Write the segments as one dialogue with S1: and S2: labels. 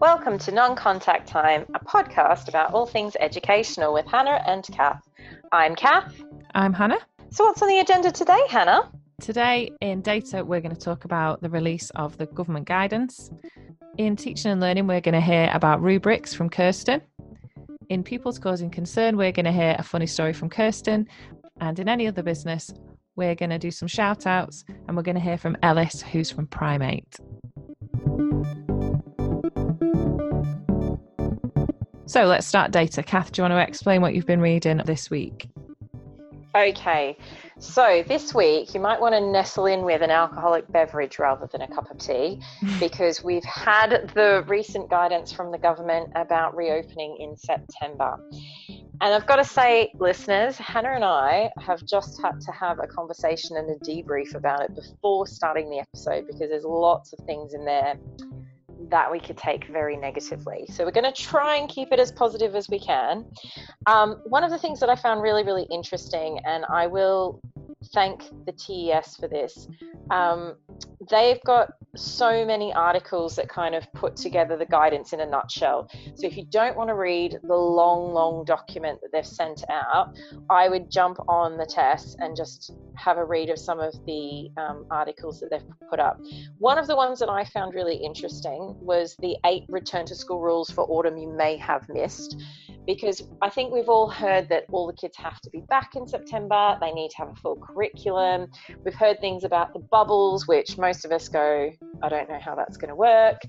S1: Welcome to Non Contact Time, a podcast about all things educational with Hannah and Kath. I'm Kath.
S2: I'm Hannah.
S1: So, what's on the agenda today, Hannah?
S2: Today in data, we're going to talk about the release of the government guidance. In teaching and learning, we're going to hear about rubrics from Kirsten. In pupils causing concern, we're going to hear a funny story from Kirsten. And in any other business, we're going to do some shout outs and we're going to hear from Ellis, who's from Primate. So let's start data. Kath, do you want to explain what you've been reading this week?
S1: Okay, so this week you might want to nestle in with an alcoholic beverage rather than a cup of tea because we've had the recent guidance from the government about reopening in September. And I've got to say, listeners, Hannah and I have just had to have a conversation and a debrief about it before starting the episode because there's lots of things in there that we could take very negatively. So we're going to try and keep it as positive as we can. Um, one of the things that I found really, really interesting, and I will thank the TES for this. Um, they've got so many articles that kind of put together the guidance in a nutshell. So if you don't want to read the long, long document that they've sent out, I would jump on the TES and just have a read of some of the um, articles that they've put up. One of the ones that I found really interesting was the eight return to school rules for autumn you may have missed because I think we've all heard that all the kids have to be back in September, they need to have a full curriculum. We've heard things about the bubbles, which most of us go, I don't know how that's going to work.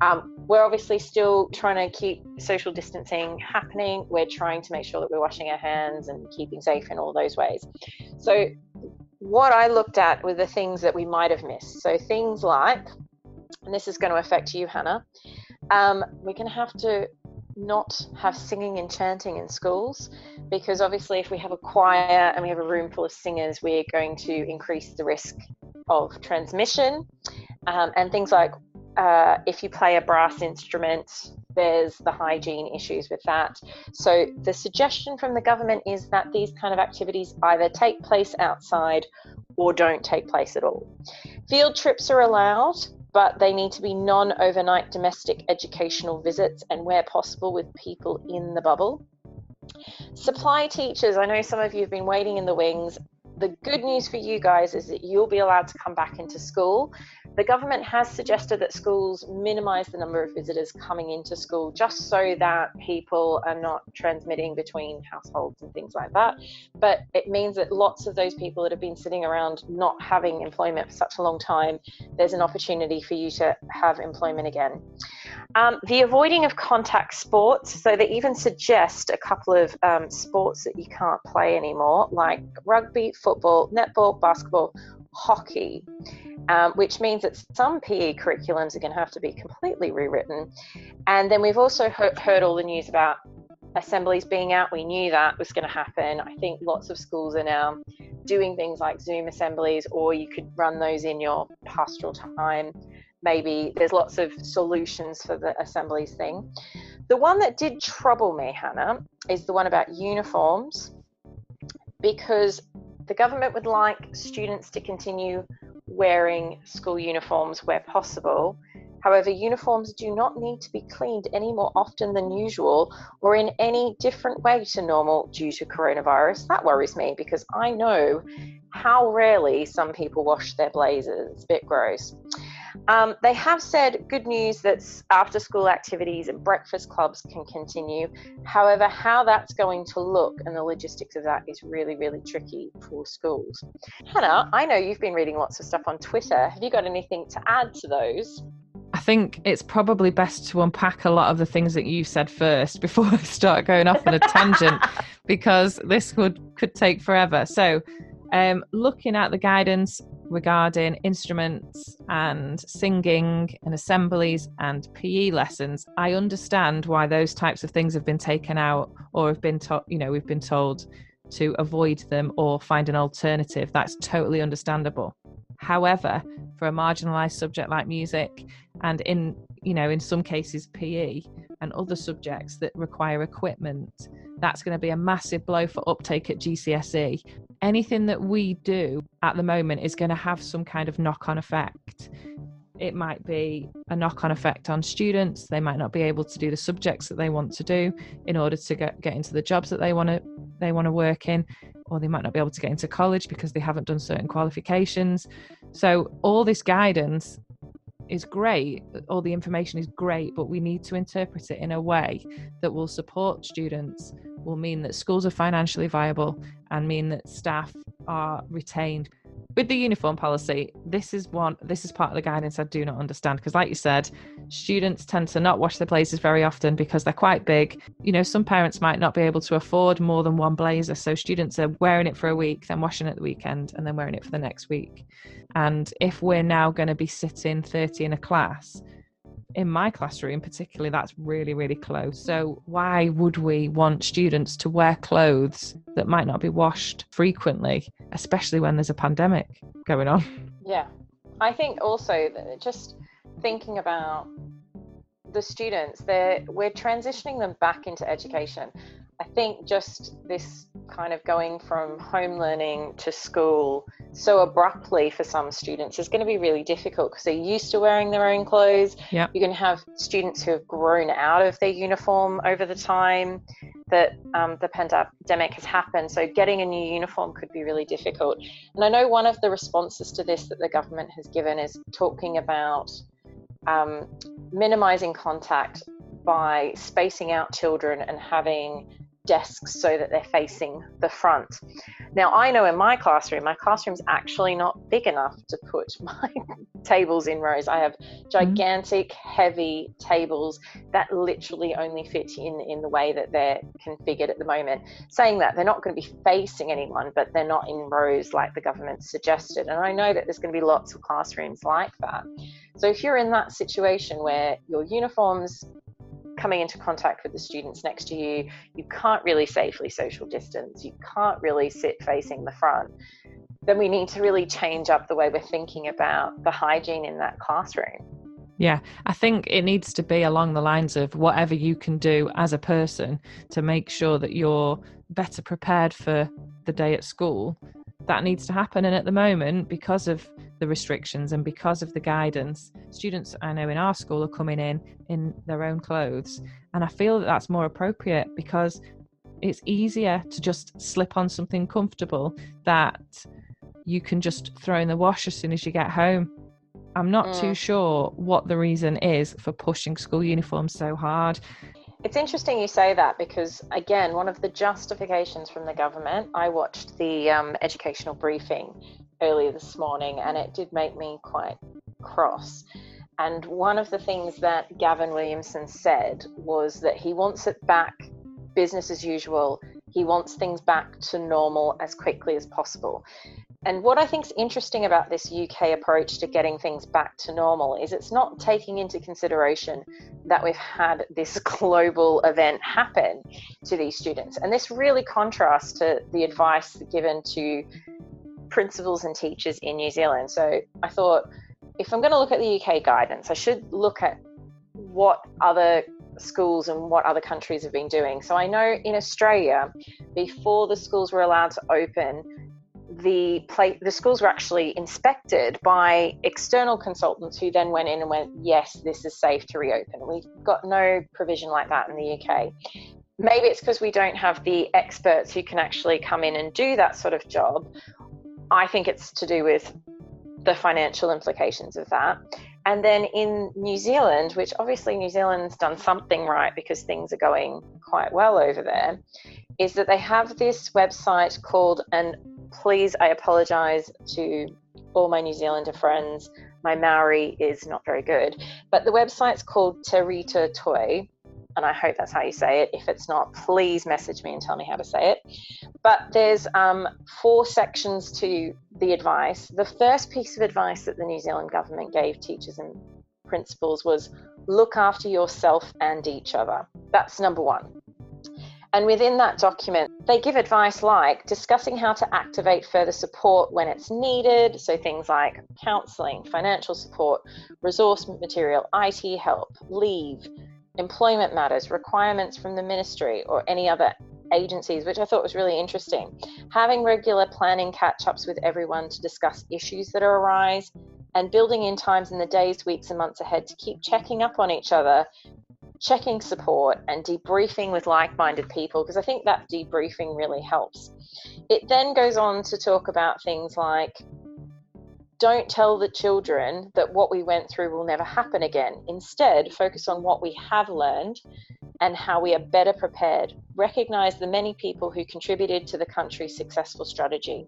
S1: Um, we're obviously still trying to keep social distancing happening. We're trying to make sure that we're washing our hands and keeping safe in all those ways. So, what I looked at were the things that we might have missed. So, things like, and this is going to affect you, Hannah, um, we're going to have to not have singing and chanting in schools because obviously if we have a choir and we have a room full of singers we're going to increase the risk of transmission um, and things like uh, if you play a brass instrument there's the hygiene issues with that so the suggestion from the government is that these kind of activities either take place outside or don't take place at all field trips are allowed but they need to be non overnight domestic educational visits and, where possible, with people in the bubble. Supply teachers, I know some of you have been waiting in the wings. The good news for you guys is that you'll be allowed to come back into school the government has suggested that schools minimise the number of visitors coming into school just so that people are not transmitting between households and things like that. But it means that lots of those people that have been sitting around not having employment for such a long time, there's an opportunity for you to have employment again. Um, the avoiding of contact sports, so they even suggest a couple of um, sports that you can't play anymore, like rugby, football, netball, basketball, hockey um, which means that some PE curriculums are going to have to be completely rewritten. And then we've also he- heard all the news about assemblies being out. We knew that was going to happen. I think lots of schools are now doing things like Zoom assemblies, or you could run those in your pastoral time. Maybe there's lots of solutions for the assemblies thing. The one that did trouble me, Hannah, is the one about uniforms because the government would like students to continue wearing school uniforms where possible. However, uniforms do not need to be cleaned any more often than usual or in any different way to normal due to coronavirus. That worries me because I know how rarely some people wash their blazers. It's a bit gross. Um, they have said good news that after school activities and breakfast clubs can continue. However, how that's going to look and the logistics of that is really, really tricky for schools. Hannah, I know you've been reading lots of stuff on Twitter. Have you got anything to add to those?
S2: I think it's probably best to unpack a lot of the things that you said first before I start going off on a tangent because this would could take forever. So, um, looking at the guidance regarding instruments and singing and assemblies and PE lessons, I understand why those types of things have been taken out or have been told, you know, we've been told to avoid them or find an alternative. That's totally understandable. However, for a marginalized subject like music and in, you know, in some cases PE and other subjects that require equipment, that's going to be a massive blow for uptake at GCSE anything that we do at the moment is going to have some kind of knock on effect. It might be a knock on effect on students. They might not be able to do the subjects that they want to do in order to get, get into the jobs that they want to they want to work in, or they might not be able to get into college because they haven't done certain qualifications. So all this guidance is great, all the information is great, but we need to interpret it in a way that will support students, will mean that schools are financially viable, and mean that staff are retained. With the uniform policy, this is one this is part of the guidance I do not understand because like you said, students tend to not wash their blazers very often because they're quite big. You know, some parents might not be able to afford more than one blazer, so students are wearing it for a week, then washing it the weekend and then wearing it for the next week. And if we're now going to be sitting 30 in a class, in my classroom particularly that's really really close. So why would we want students to wear clothes that might not be washed frequently especially when there's a pandemic going on?
S1: Yeah. I think also that just thinking about the students they're we're transitioning them back into education. I think just this kind of going from home learning to school so abruptly for some students is going to be really difficult because they're used to wearing their own clothes.
S2: Yep.
S1: You're going to have students who have grown out of their uniform over the time that um, the pandemic has happened. So getting a new uniform could be really difficult. And I know one of the responses to this that the government has given is talking about um, minimizing contact by spacing out children and having desks so that they're facing the front. Now, I know in my classroom, my classroom's actually not big enough to put my tables in rows. I have gigantic, mm-hmm. heavy tables that literally only fit in in the way that they're configured at the moment. Saying that, they're not going to be facing anyone, but they're not in rows like the government suggested. And I know that there's going to be lots of classrooms like that. So if you're in that situation where your uniforms coming into contact with the students next to you, you can't really safely social distance, you can't really sit facing the front, then we need to really change up the way we're thinking about the hygiene in that classroom.
S2: Yeah, I think it needs to be along the lines of whatever you can do as a person to make sure that you're better prepared for the day at school. That needs to happen. And at the moment, because of the restrictions and because of the guidance students i know in our school are coming in in their own clothes. And i feel that that's more appropriate because it's easier to just slip on something comfortable that you can just throw in the wash as soon as you get home. I'm not mm. too sure what the reason is for pushing school uniforms so hard.
S1: It's interesting you say that because, again, one of the justifications from the government, I watched the um, educational briefing earlier this morning and it did make me quite cross. And one of the things that Gavin Williamson said was that he wants it back business as usual. He wants things back to normal as quickly as possible. And what I think is interesting about this UK approach to getting things back to normal is it's not taking into consideration that we've had this global event happen to these students. And this really contrasts to the advice given to principals and teachers in New Zealand. So I thought if I'm going to look at the UK guidance, I should look at what other schools and what other countries have been doing. So I know in Australia, before the schools were allowed to open, the play, the schools were actually inspected by external consultants who then went in and went, yes, this is safe to reopen. We've got no provision like that in the UK. Maybe it's because we don't have the experts who can actually come in and do that sort of job. I think it's to do with the financial implications of that. And then in New Zealand, which obviously New Zealand's done something right because things are going quite well over there, is that they have this website called, and please, I apologize to all my New Zealander friends. My Maori is not very good, but the website's called Te Rito Toi, and I hope that's how you say it. If it's not, please message me and tell me how to say it. But there's um, four sections to the advice. The first piece of advice that the New Zealand government gave teachers and principals was look after yourself and each other. That's number one. And within that document, they give advice like discussing how to activate further support when it's needed. So things like counselling, financial support, resource material, IT help, leave, employment matters, requirements from the ministry or any other agencies, which I thought was really interesting. Having regular planning catch ups with everyone to discuss issues that arise and building in times in the days, weeks, and months ahead to keep checking up on each other, checking support, and debriefing with like minded people, because I think that debriefing really helps. It then goes on to talk about things like don't tell the children that what we went through will never happen again. Instead, focus on what we have learned and how we are better prepared. Recognize the many people who contributed to the country's successful strategy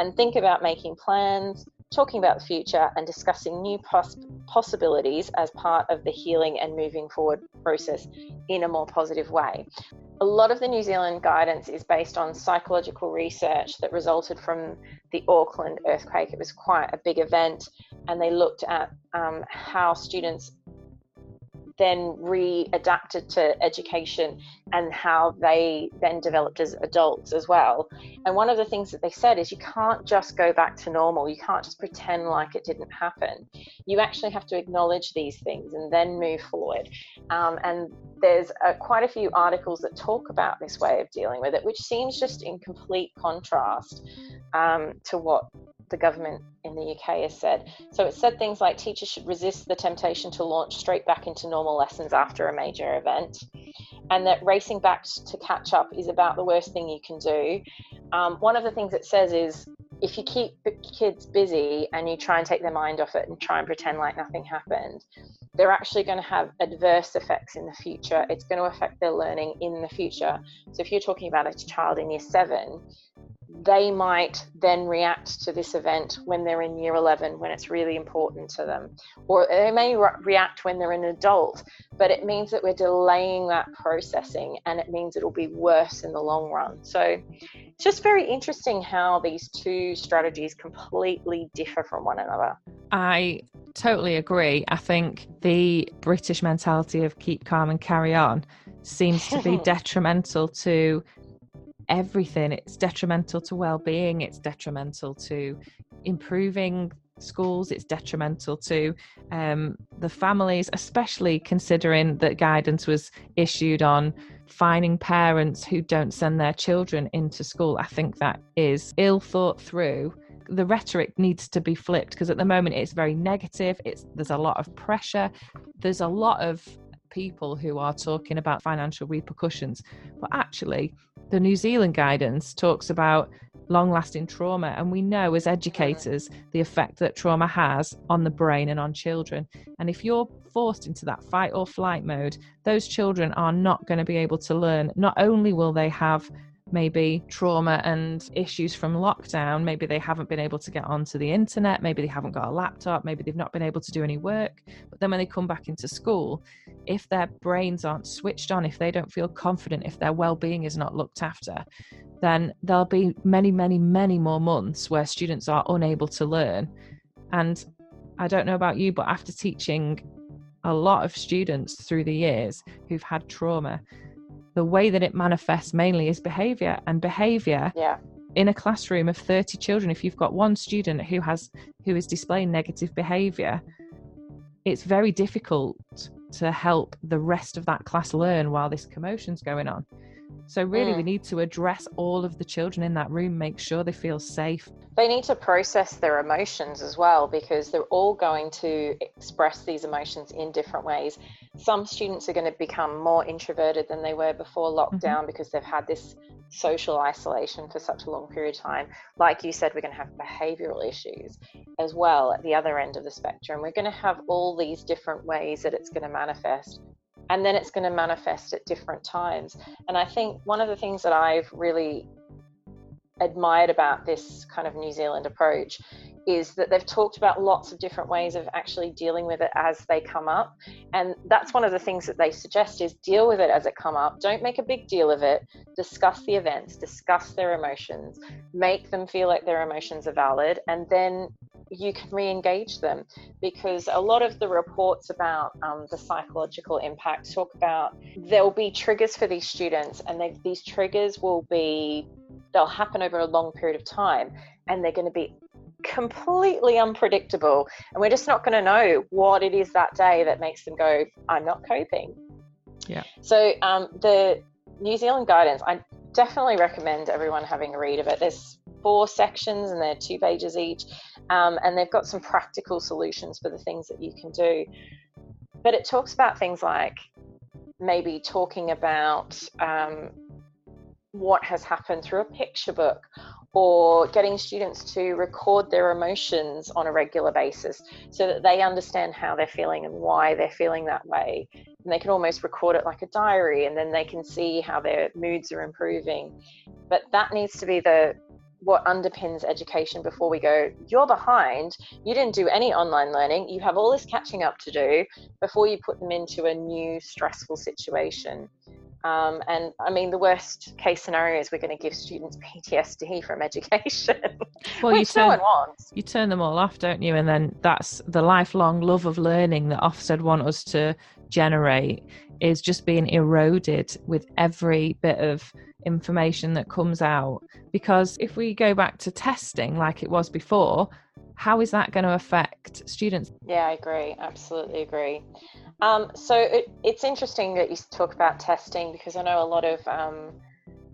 S1: and think about making plans, talking about the future, and discussing new pos- possibilities as part of the healing and moving forward process in a more positive way. A lot of the New Zealand guidance is based on psychological research that resulted from the Auckland earthquake. It was quite a big event, and they looked at um, how students then readapted to education and how they then developed as adults as well. And one of the things that they said is you can't just go back to normal. You can't just pretend like it didn't happen. You actually have to acknowledge these things and then move forward. Um, and there's uh, quite a few articles that talk about this way of dealing with it, which seems just in complete contrast um, to what the government in the UK has said. So it said things like teachers should resist the temptation to launch straight back into normal lessons after a major event, and that racing back to catch up is about the worst thing you can do. Um, one of the things it says is if you keep kids busy and you try and take their mind off it and try and pretend like nothing happened, they're actually going to have adverse effects in the future. It's going to affect their learning in the future. So if you're talking about a child in year seven, they might then react to this event when they're in year 11 when it's really important to them. Or they may re- react when they're an adult but it means that we're delaying that processing and it means it'll be worse in the long run. So it's just very interesting how these two strategies completely differ from one another.
S2: I totally agree. I think the british mentality of keep calm and carry on seems to be detrimental to everything. It's detrimental to well-being. It's detrimental to improving schools. It's detrimental to um, the families, especially considering that guidance was issued on finding parents who don't send their children into school. I think that is ill thought through. The rhetoric needs to be flipped because at the moment it's very negative. It's there's a lot of pressure. There's a lot of people who are talking about financial repercussions, but actually the New Zealand guidance talks about long lasting trauma. And we know as educators the effect that trauma has on the brain and on children. And if you're forced into that fight or flight mode, those children are not going to be able to learn. Not only will they have maybe trauma and issues from lockdown. Maybe they haven't been able to get onto the internet. Maybe they haven't got a laptop. Maybe they've not been able to do any work. But then when they come back into school, if their brains aren't switched on, if they don't feel confident, if their well being is not looked after, then there'll be many, many, many more months where students are unable to learn. And I don't know about you, but after teaching a lot of students through the years who've had trauma, the way that it manifests mainly is behavior and behavior
S1: yeah
S2: in a classroom of 30 children if you've got one student who has who is displaying negative behavior it's very difficult to help the rest of that class learn while this commotion's going on. So, really, mm. we need to address all of the children in that room, make sure they feel safe.
S1: They need to process their emotions as well because they're all going to express these emotions in different ways. Some students are going to become more introverted than they were before lockdown mm-hmm. because they've had this social isolation for such a long period of time. Like you said, we're going to have behavioral issues as well at the other end of the spectrum. We're going to have all these different ways that it's going to manifest and then it's going to manifest at different times. And I think one of the things that I've really admired about this kind of New Zealand approach is that they've talked about lots of different ways of actually dealing with it as they come up. And that's one of the things that they suggest is deal with it as it come up. Don't make a big deal of it. Discuss the events discuss their emotions make them feel like their emotions are valid and then you can re-engage them because a lot of the reports about um, the psychological impact talk about there'll be triggers for these students and they, these triggers will be they'll happen over a long period of time and they're going to be completely unpredictable and we're just not going to know what it is that day that makes them go i'm not coping.
S2: Yeah.
S1: So um, the new zealand guidance i definitely recommend everyone having a read of it. There's four sections and they're two pages each um, and they've got some practical solutions for the things that you can do but it talks about things like maybe talking about um, what has happened through a picture book or getting students to record their emotions on a regular basis so that they understand how they're feeling and why they're feeling that way. And they can almost record it like a diary and then they can see how their moods are improving. But that needs to be the what underpins education before we go, you're behind, you didn't do any online learning, you have all this catching up to do before you put them into a new stressful situation. Um, and I mean, the worst case scenario is we're going to give students PTSD from education, well, which turn, no one wants.
S2: You turn them all off, don't you? And then that's the lifelong love of learning that Ofsted want us to generate is just being eroded with every bit of information that comes out. Because if we go back to testing like it was before, how is that going to affect students?
S1: Yeah, I agree. Absolutely agree. Um, so it, it's interesting that you talk about testing because I know a lot of um,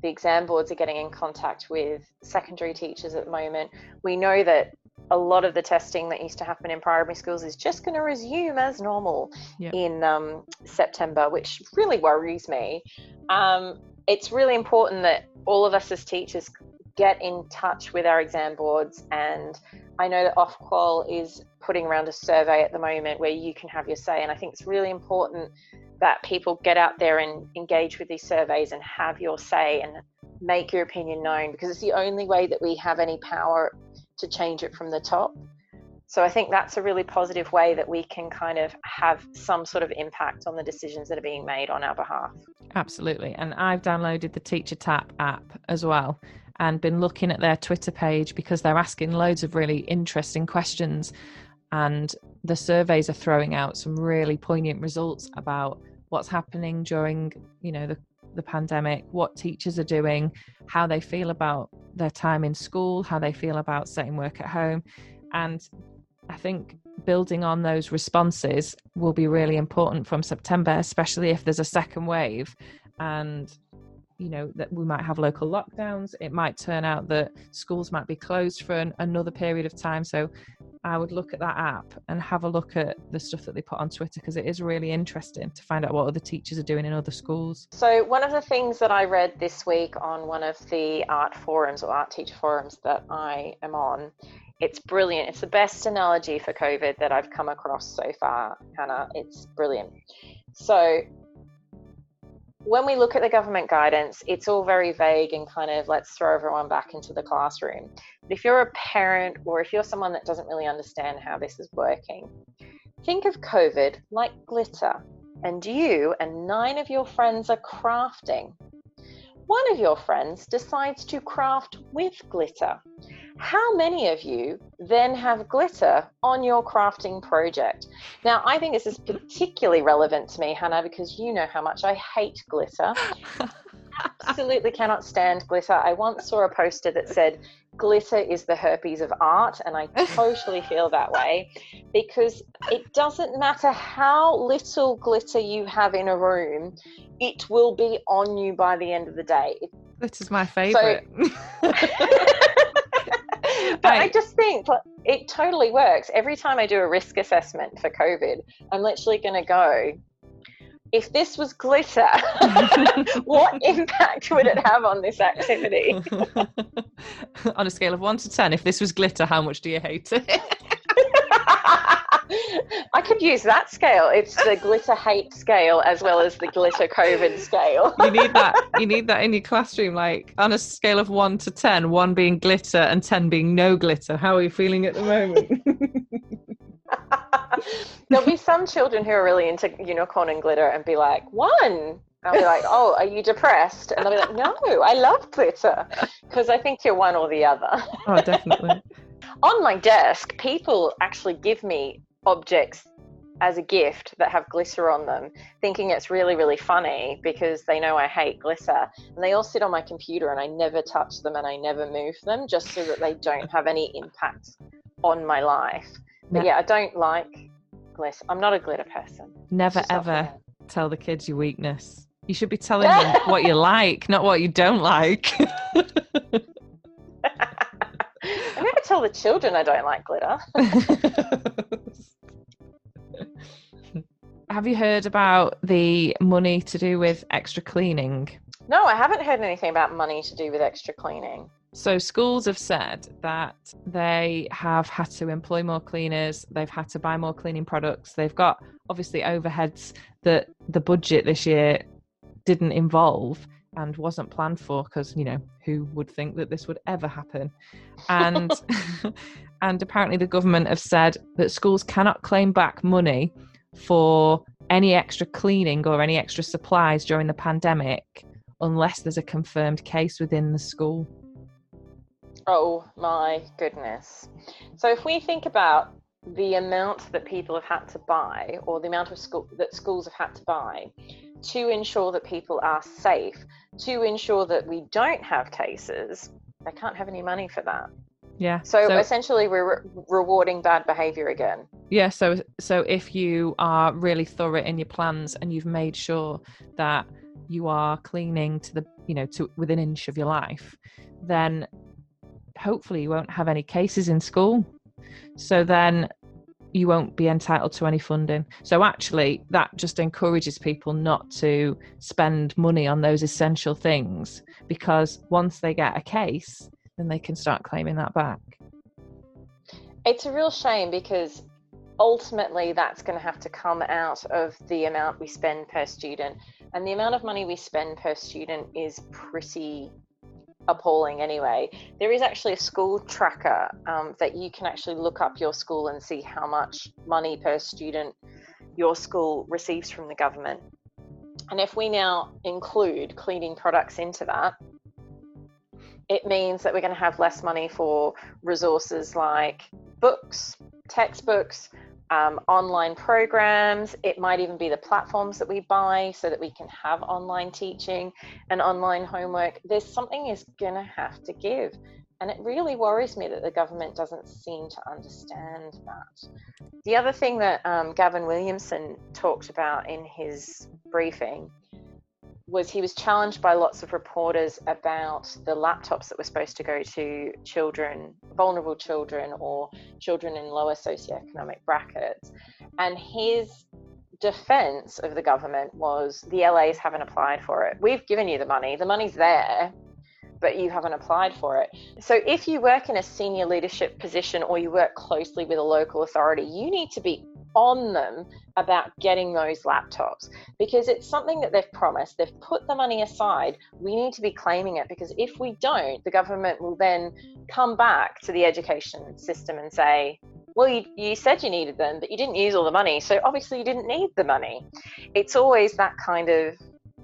S1: the exam boards are getting in contact with secondary teachers at the moment. We know that a lot of the testing that used to happen in primary schools is just going to resume as normal yep. in um, September, which really worries me. Um, it's really important that all of us as teachers get in touch with our exam boards and I know that Ofqual is putting around a survey at the moment where you can have your say, and I think it's really important that people get out there and engage with these surveys and have your say and make your opinion known because it's the only way that we have any power to change it from the top. So I think that's a really positive way that we can kind of have some sort of impact on the decisions that are being made on our behalf.
S2: Absolutely. And I've downloaded the Teacher Tapp app as well and been looking at their Twitter page because they're asking loads of really interesting questions. And the surveys are throwing out some really poignant results about what's happening during, you know, the, the pandemic, what teachers are doing, how they feel about their time in school, how they feel about setting work at home. And I think building on those responses will be really important from September, especially if there's a second wave and you know that we might have local lockdowns it might turn out that schools might be closed for an, another period of time so i would look at that app and have a look at the stuff that they put on twitter because it is really interesting to find out what other teachers are doing in other schools
S1: so one of the things that i read this week on one of the art forums or art teacher forums that i am on it's brilliant. It's the best analogy for COVID that I've come across so far, Hannah. It's brilliant. So when we look at the government guidance, it's all very vague and kind of let's throw everyone back into the classroom. But if you're a parent or if you're someone that doesn't really understand how this is working, think of COVID like glitter, and you and nine of your friends are crafting. One of your friends decides to craft with glitter. How many of you then have glitter on your crafting project? Now, I think this is particularly relevant to me, Hannah, because you know how much I hate glitter. absolutely cannot stand glitter. I once saw a poster that said, glitter is the herpes of art, and I totally feel that way because it doesn't matter how little glitter you have in a room, it will be on you by the end of the day.
S2: Glitter's my favourite.
S1: So, but I, I just think it totally works. Every time I do a risk assessment for COVID, I'm literally going to go, if this was glitter, what impact would it have on this activity?
S2: on a scale of one to 10, if this was glitter, how much do you hate it?
S1: I could use that scale. It's the glitter hate scale as well as the glitter COVID scale.
S2: you need that. You need that in your classroom, like on a scale of one to ten, one being glitter and ten being no glitter. How are you feeling at the moment?
S1: There'll be some children who are really into unicorn and glitter and be like, one. I'll be like, oh, are you depressed? And they'll be like, no, I love glitter because I think you're one or the other.
S2: oh, definitely.
S1: On my desk, people actually give me objects as a gift that have glitter on them, thinking it's really, really funny because they know I hate glitter. And they all sit on my computer and I never touch them and I never move them just so that they don't have any impact on my life. But yeah, I don't like glitter. I'm not a glitter person.
S2: Never ever tell the kids your weakness. You should be telling them what you like, not what you don't like.
S1: I tell the children I don't like glitter.
S2: Have you heard about the money to do with extra cleaning?
S1: No, I haven't heard anything about money to do with extra cleaning.
S2: So, schools have said that they have had to employ more cleaners, they've had to buy more cleaning products, they've got obviously overheads that the budget this year didn't involve and wasn't planned for because you know who would think that this would ever happen? And and apparently the government have said that schools cannot claim back money for any extra cleaning or any extra supplies during the pandemic unless there's a confirmed case within the school.
S1: Oh my goodness. So if we think about the amount that people have had to buy or the amount of school that schools have had to buy to ensure that people are safe, to ensure that we don't have cases, they can't have any money for that.
S2: Yeah.
S1: So, so essentially, we're re- rewarding bad behavior again.
S2: Yeah. So, so if you are really thorough in your plans and you've made sure that you are cleaning to the, you know, to within an inch of your life, then hopefully you won't have any cases in school. So then you won't be entitled to any funding. So actually, that just encourages people not to spend money on those essential things because once they get a case, then they can start claiming that back.
S1: It's a real shame because ultimately that's going to have to come out of the amount we spend per student. And the amount of money we spend per student is pretty appalling anyway. There is actually a school tracker um, that you can actually look up your school and see how much money per student your school receives from the government. And if we now include cleaning products into that, it means that we're going to have less money for resources like books, textbooks, um, online programs. It might even be the platforms that we buy so that we can have online teaching and online homework. There's something is going to have to give. And it really worries me that the government doesn't seem to understand that. The other thing that um, Gavin Williamson talked about in his briefing was he was challenged by lots of reporters about the laptops that were supposed to go to children, vulnerable children, or children in lower socioeconomic brackets. And his defense of the government was the LAs haven't applied for it. We've given you the money, the money's there, but you haven't applied for it. So if you work in a senior leadership position or you work closely with a local authority, you need to be on them about getting those laptops because it's something that they've promised. They've put the money aside. We need to be claiming it because if we don't, the government will then come back to the education system and say, well, you, you said you needed them, but you didn't use all the money. So obviously you didn't need the money. It's always that kind of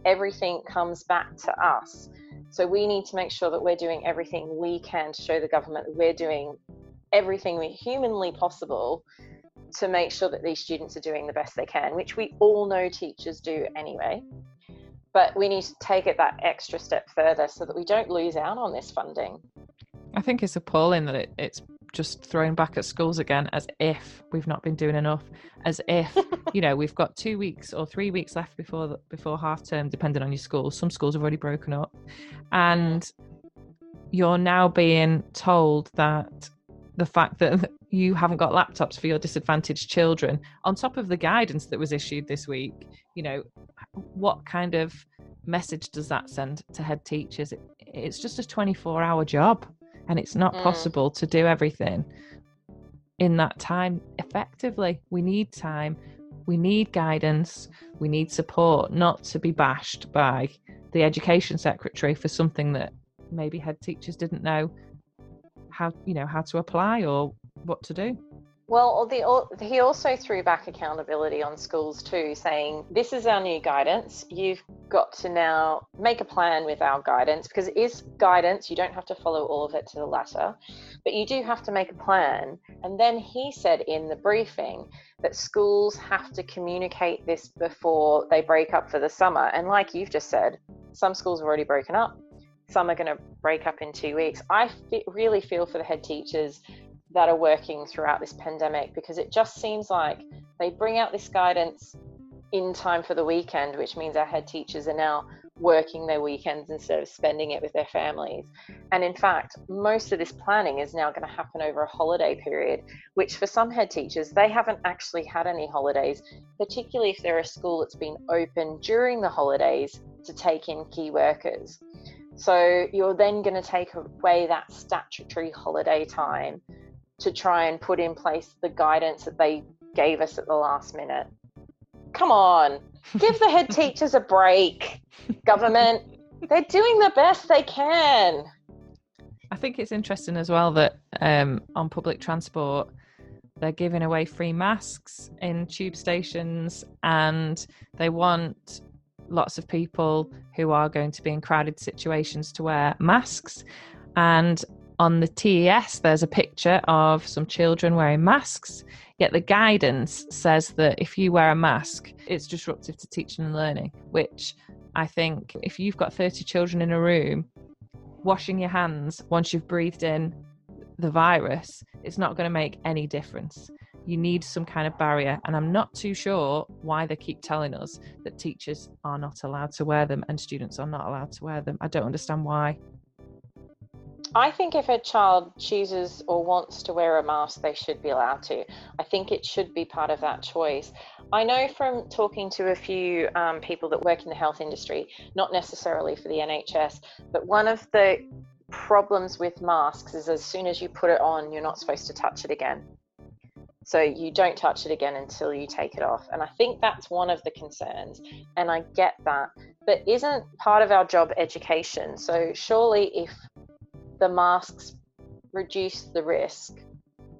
S1: everything comes back to us. So we need to make sure that we're doing everything we can to show the government that we're doing everything we humanly possible to make sure that these students are doing the best they can, which we all know teachers do anyway. but we need to take it that extra step further so that we don't lose out on this funding.
S2: I think it's appalling that it, it's just thrown back at schools again as if we've not been doing enough, as if you know we've got two weeks or three weeks left before the, before half term, depending on your school. Some schools have already broken up, and you're now being told that the fact that you haven't got laptops for your disadvantaged children, on top of the guidance that was issued this week, you know, what kind of message does that send to head teachers? It, it's just a 24 hour job and it's not mm. possible to do everything in that time effectively. We need time, we need guidance, we need support, not to be bashed by the education secretary for something that maybe head teachers didn't know how you know how to apply or what to do.
S1: Well, the, he also threw back accountability on schools too, saying, This is our new guidance. You've got to now make a plan with our guidance because it is guidance. You don't have to follow all of it to the letter, but you do have to make a plan. And then he said in the briefing that schools have to communicate this before they break up for the summer. And like you've just said, some schools have already broken up, some are going to break up in two weeks. I really feel for the head teachers that are working throughout this pandemic because it just seems like they bring out this guidance in time for the weekend, which means our head teachers are now working their weekends instead of spending it with their families. And in fact, most of this planning is now going to happen over a holiday period, which for some head teachers, they haven't actually had any holidays, particularly if they're a school that's been open during the holidays to take in key workers. So you're then going to take away that statutory holiday time to try and put in place the guidance that they gave us at the last minute. Come on, give the head teachers a break, government. They're doing the best they can.
S2: I think it's interesting as well that um, on public transport, they're giving away free masks in tube stations and they want lots of people who are going to be in crowded situations to wear masks. And on the TES, there's a picture of some children wearing masks, yet the guidance says that if you wear a mask, it's disruptive to teaching and learning, which I think if you've got 30 children in a room, washing your hands once you've breathed in the virus, it's not going to make any difference. You need some kind of barrier, and I'm not too sure why they keep telling us that teachers are not allowed to wear them and students are not allowed to wear them. I don't understand why.
S1: I think if a child chooses or wants to wear a mask, they should be allowed to. I think it should be part of that choice. I know from talking to a few um, people that work in the health industry, not necessarily for the NHS, but one of the problems with masks is as soon as you put it on, you're not supposed to touch it again. So you don't touch it again until you take it off. And I think that's one of the concerns. And I get that. But isn't part of our job education? So surely if the masks reduce the risk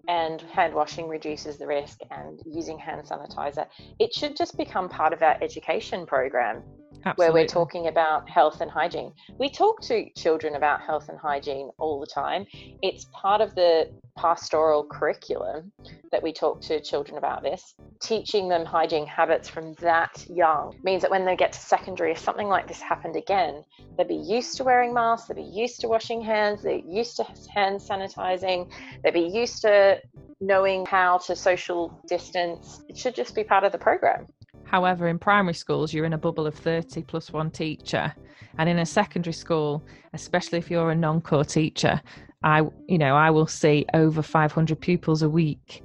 S1: and hand washing reduces the risk and using hand sanitizer it should just become part of our education program Absolutely. where we're talking about health and hygiene we talk to children about health and hygiene all the time it's part of the pastoral curriculum that we talk to children about this. Teaching them hygiene habits from that young means that when they get to secondary, if something like this happened again, they'd be used to wearing masks, they'd be used to washing hands, they're used to hand sanitizing, they'd be used to knowing how to social distance. It should just be part of the program.
S2: However, in primary schools, you're in a bubble of 30 plus one teacher. And in a secondary school, especially if you're a non core teacher, I, you know, I will see over 500 pupils a week,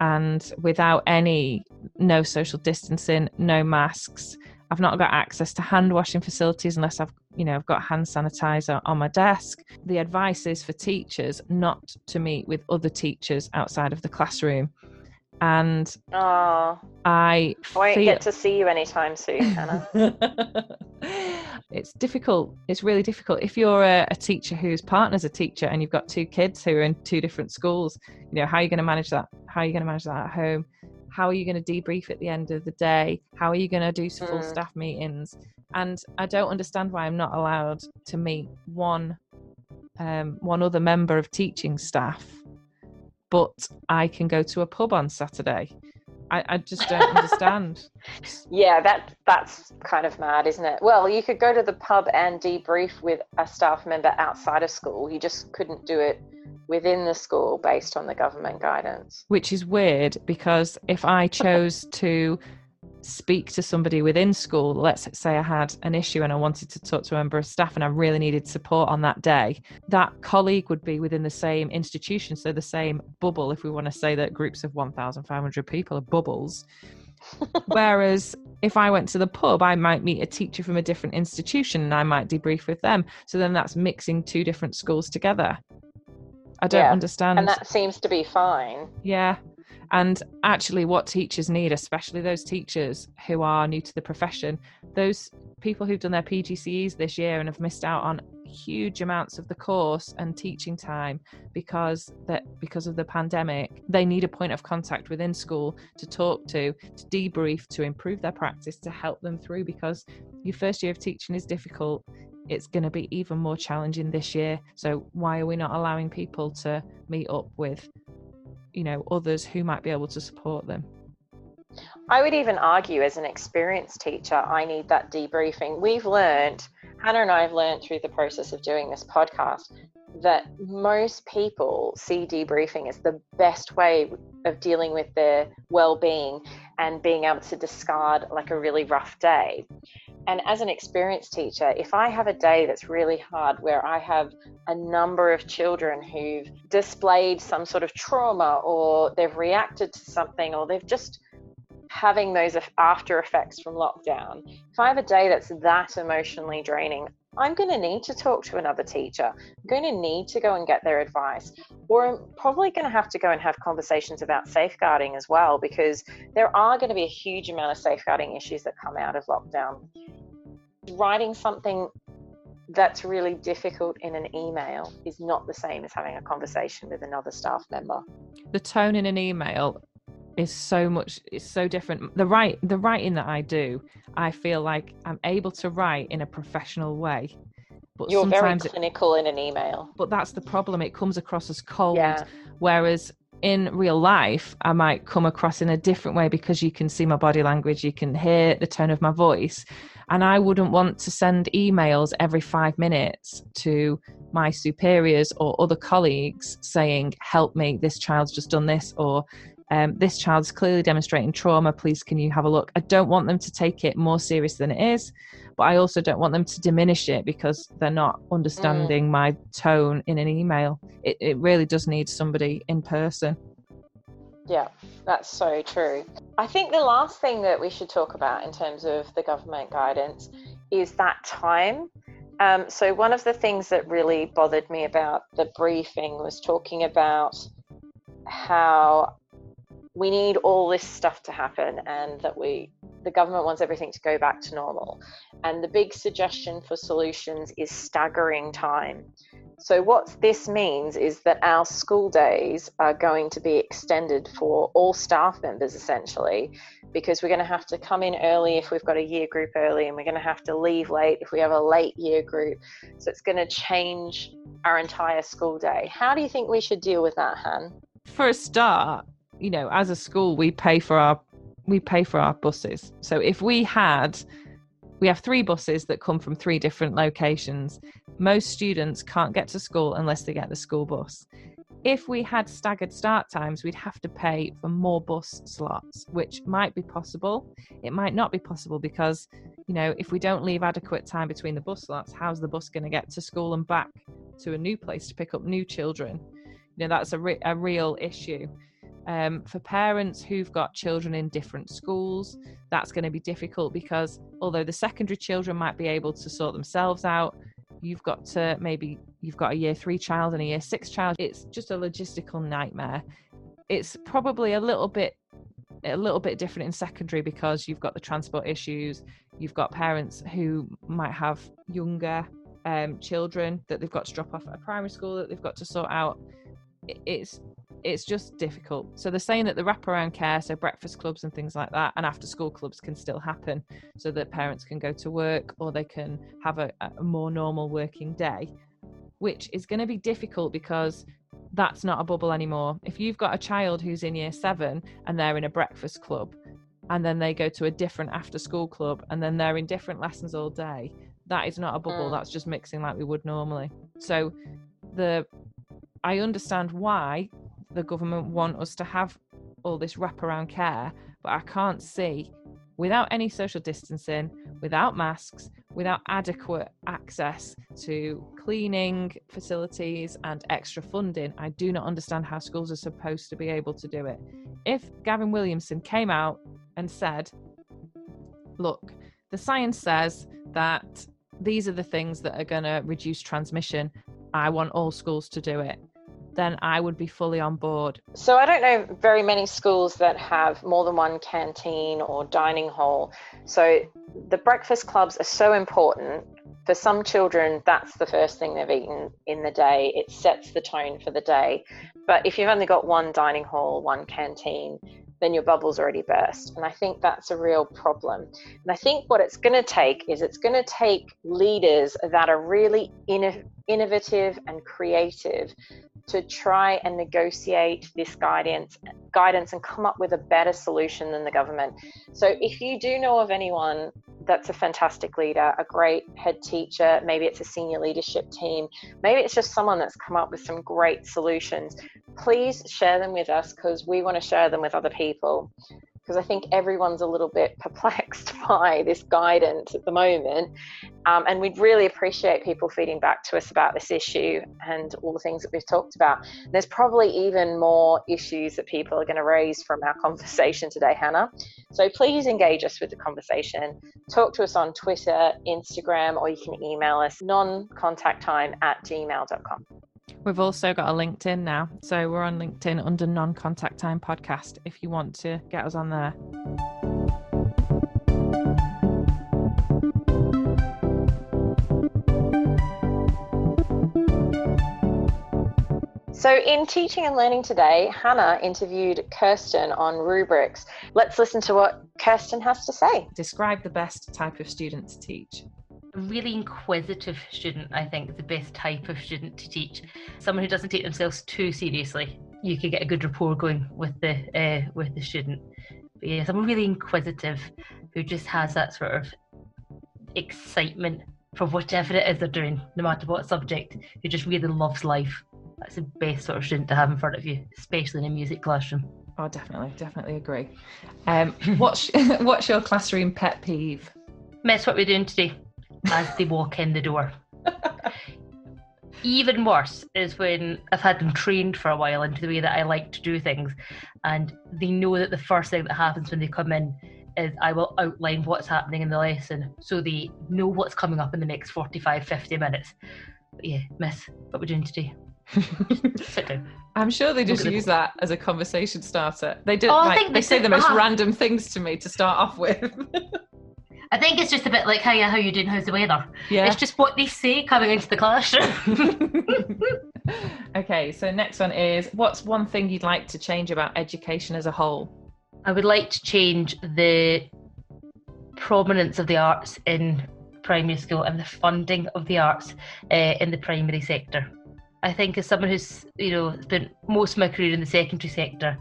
S2: and without any, no social distancing, no masks. I've not got access to hand washing facilities unless I've, you know, I've got hand sanitizer on my desk. The advice is for teachers not to meet with other teachers outside of the classroom and
S1: oh,
S2: I
S1: won't feel... get to see you anytime soon, Hannah.
S2: it's difficult. It's really difficult if you're a, a, teacher whose partner's a teacher and you've got two kids who are in two different schools. You know, how are you going to manage that? How are you going to manage that at home? How are you going to debrief at the end of the day? How are you going to do full mm. staff meetings? And I don't understand why I'm not allowed to meet one um, one other member of teaching staff but I can go to a pub on Saturday. I, I just don't understand.
S1: Yeah, that that's kind of mad, isn't it? Well, you could go to the pub and debrief with a staff member outside of school. You just couldn't do it within the school based on the government guidance.
S2: Which is weird because if I chose to speak to somebody within school, let's say I had an issue and I wanted to talk to a member of staff and I really needed support on that day, that colleague would be within the same institution, so the same bubble, if we want to say that groups of 1,500 people are bubbles. Whereas if I went to the pub, I might meet a teacher from a different institution and I might debrief with them. So then that's mixing two different schools together. I don't
S1: Yeah,
S2: understand.
S1: And that seems to be fine.
S2: Yeah. And actually, what teachers need, especially those teachers who are new to the profession, those people who've done their PGCEs this year and have missed out on huge amounts of the course and teaching time because that because of the pandemic they need a point of contact within school to talk to to debrief to improve their practice to help them through because your first year of teaching is difficult. It's going to be even more challenging this year. So why are we not allowing people to meet up with you know others who might be able to support them
S1: I would even argue, as an experienced teacher, I need that debriefing. We've learned, Hannah and I have learned through the process of doing this podcast, that most people see debriefing as the best way of dealing with their well being and being able to discard like a really rough day. And as an experienced teacher, if I have a day that's really hard where I have a number of children who've displayed some sort of trauma or they've reacted to something or they've just having those after effects from lockdown, if I have a day that's that emotionally draining, I'm going to need to talk to another teacher. I'm going to need to go and get their advice. Or I'm probably going to have to go and have conversations about safeguarding as well, because there are going to be a huge amount of safeguarding issues that come out of lockdown. Writing something that's really difficult in an email is not the same as having a conversation with another staff member.
S2: the tone in an email is so much it's so different the right the writing that i do i feel like i'm able to write in a professional way but
S1: You're very
S2: sometimes it,
S1: clinical in an email.
S2: but that's the problem it comes across as cold
S1: Yeah.
S2: whereas in real life i might come across in a different way because you can see my body language you can hear the tone of my voice and i wouldn't want to send emails every 5 minutes to my superiors or other colleagues saying help me this child's just done this or um, this child's clearly demonstrating trauma. Please can you have a look? I don't want them to take it more serious than it is but i also don't want them to diminish it because they're not understanding my tone in an email. It, it really does need somebody in person.
S1: Yeah, that's so true. I think the last thing that we should talk about in terms of the government guidance is that time. Um, so, one of the things that really bothered me about the briefing was talking about how we need all this stuff to happen and that we the government wants everything to go back to normal. And the big suggestion for solutions is staggering time. So what this means is that our school days are going to be extended for all staff members essentially because we're going to have to come in early if we've got a year group early and we're going to have to leave late if we have a late year group. So it's going to change our entire school day. How do you think we should deal with that han?
S2: For a start you know as a school we pay for our we pay for our buses. So if we had we have three buses that come from three different locations. Most students can't get to school unless they get the school bus. If we had staggered start times we'd have to pay for more bus slots which might be possible. It might not be possible because you know if we don't leave adequate time between the bus slots how's the bus going to get to school and back to a new place to pick up new children? You know that's a, re- a real issue um, for parents who've got children in different schools that's going to be difficult because although the secondary children might be able to sort themselves out you've got to maybe you've got a year three child and a year six child it's just a logistical nightmare. It's probably a little bit a little bit different in secondary because you've got the transport issues you've got parents who might have younger um, children that they've got to drop off at a primary school that they've got to sort out it's it's just difficult so they're saying that the wraparound care so breakfast clubs and things like that and after school clubs can still happen so that parents can go to work or they can have a, a more normal working day which is going to be difficult because that's not a bubble anymore. If you've got a child who's in year seven and they're in a breakfast club, and then they go to a different after school club, and then they're in different lessons all day, that is not a bubble.
S1: Mm.
S2: That's just mixing like we would normally. So, the I understand why the government want us to have all this wraparound care, but I can't see without any social distancing, without masks, without adequate access to cleaning facilities and extra funding, I do not understand how schools are supposed to be able to do it. If Gavin Williamson came out and said, look, the science says that these are the things that are going to reduce transmission, I want all schools to do it then I would be fully on board.
S1: So I don't know very many schools that have more than one canteen or dining hall. So the breakfast clubs are so important. For some children, that's the first thing they've eaten in the day. It sets the tone for the day. But if you've only got one dining hall, one canteen, then your bubble's already burst. And I think that's a real problem. And I think what it's going to take is it's going to take leaders that are really innovative and creative to try and negotiate this guidance guidance and come up with a better solution than the government. So if you do know of anyone that's a fantastic leader, a great head teacher, maybe it's a senior leadership team, maybe it's just someone that's come up with some great solutions, please share them with us because we want to share them with other people because I think everyone's a little bit perplexed by this guidance at the moment. Um, and we'd really appreciate people feeding back to us about this issue and all the things that we've talked about. There's probably even more issues that people are going to raise from our conversation today, Hannah. So please engage us with the conversation. Talk to us on Twitter, Instagram, or you can email us non at gmail.com.
S2: We've also got a LinkedIn now. So we're on LinkedIn under Non Contact Time Podcast if you want to get us on there.
S1: So, in teaching and learning today, Hannah interviewed Kirsten on rubrics. Let's listen to what Kirsten has to say.
S2: Describe the best type of student to teach
S3: really inquisitive student, I think, is the best type of student to teach. Someone who doesn't take themselves too seriously. You could get a good rapport going with the uh, with the student. But yeah, someone really inquisitive who just has that sort of excitement for whatever it is they're doing, no matter what subject, who just really loves life. That's the best sort of student to have in front of you, especially in a music classroom.
S2: Oh, definitely, definitely agree. Um, what's what's your classroom pet peeve?
S3: Miss what we're doing today as they walk in the door. Even worse is when I've had them trained for a while into the way that I like to do things, and they know that the first thing that happens when they come in is I will outline what's happening in the lesson so they know what's coming up in the next 45, 50 minutes. But yeah, miss, what we're doing today. Sit down.
S2: I'm sure they just use that as a conversation starter. They do.
S3: Oh,
S2: like,
S3: they,
S2: they say the most
S3: uh,
S2: random things to me to start off with.
S3: I think it's just a bit like how you how you doing, how's the weather?
S2: Yeah.
S3: It's just what they say coming into the classroom.
S2: okay, so next one is what's one thing you'd like to change about education as a whole?
S3: I would like to change the prominence of the arts in primary school and the funding of the arts uh, in the primary sector. I think as someone who's you know spent most of my career in the secondary sector,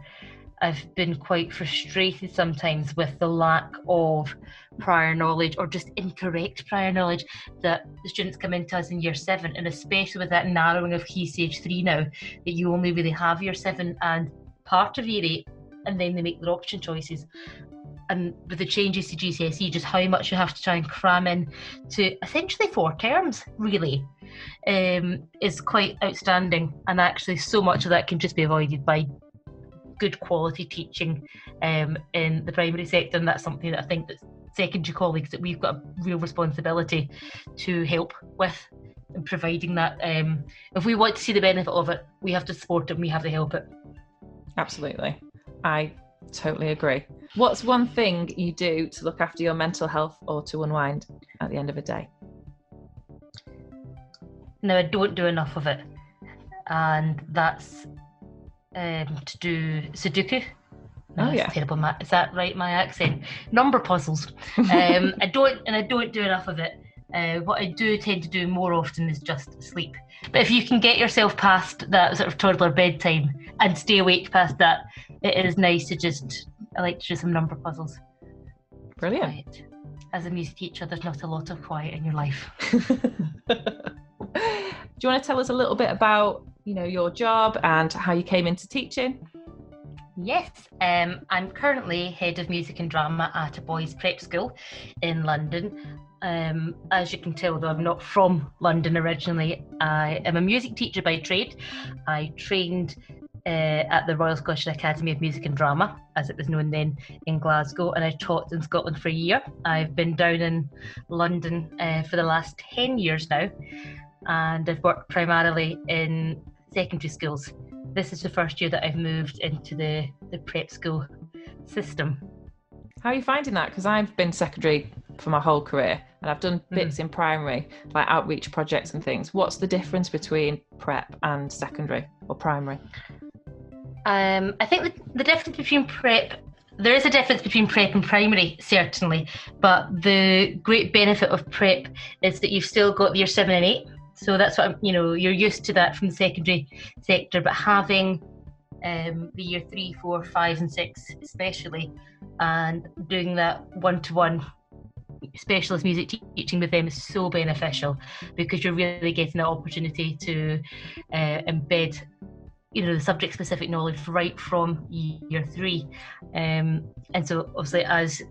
S3: I've been quite frustrated sometimes with the lack of prior knowledge or just incorrect prior knowledge that the students come into us in year seven, and especially with that narrowing of key stage three now, that you only really have year seven and part of year eight, and then they make their option choices. And with the changes to GCSE, just how much you have to try and cram in to essentially four terms, really, um, is quite outstanding. And actually, so much of that can just be avoided by good quality teaching um, in the primary sector, and that's something that I think that secondary colleagues that we've got a real responsibility to help with and providing that. Um, if we want to see the benefit of it, we have to support it and we have to help it.
S2: Absolutely, I totally agree. What's one thing you do to look after your mental health or to unwind at the end of a day?
S3: No, I don't do enough of it, and that's um, to do Sudoku.
S2: Oh yeah,
S3: terrible. Matt. Is that right? My accent. Number puzzles. um, I don't, and I don't do enough of it. Uh, what I do tend to do more often is just sleep. But if you can get yourself past that sort of toddler bedtime and stay awake past that, it is nice to just. I like to do some number puzzles.
S2: Brilliant.
S3: Quiet. As a music teacher, there's not a lot of quiet in your life.
S2: Do you want to tell us a little bit about, you know, your job and how you came into teaching?
S3: Yes, um, I'm currently head of music and drama at a boys' prep school in London. Um, as you can tell, though I'm not from London originally, I am a music teacher by trade. I trained uh, at the Royal Scottish Academy of Music and Drama, as it was known then in Glasgow, and I taught in Scotland for a year. I've been down in London uh, for the last 10 years now, and I've worked primarily in secondary schools. This is the first year that I've moved into the, the prep school system.
S2: How are you finding that? Because I've been secondary for my whole career and I've done bits in primary, like outreach projects and things. What's the difference between prep and secondary or primary?
S3: Um, I think the, the difference between prep, there is a difference between prep and primary, certainly, but the great benefit of prep is that you've still got your seven and eight. So that's what you know, you're used to that from the secondary sector, but having um, the year three, four, five, and six, especially, and doing that one to one specialist music teaching with them is so beneficial because you're really getting that opportunity to uh, embed you know the subject specific knowledge right from year three. Um, and so obviously as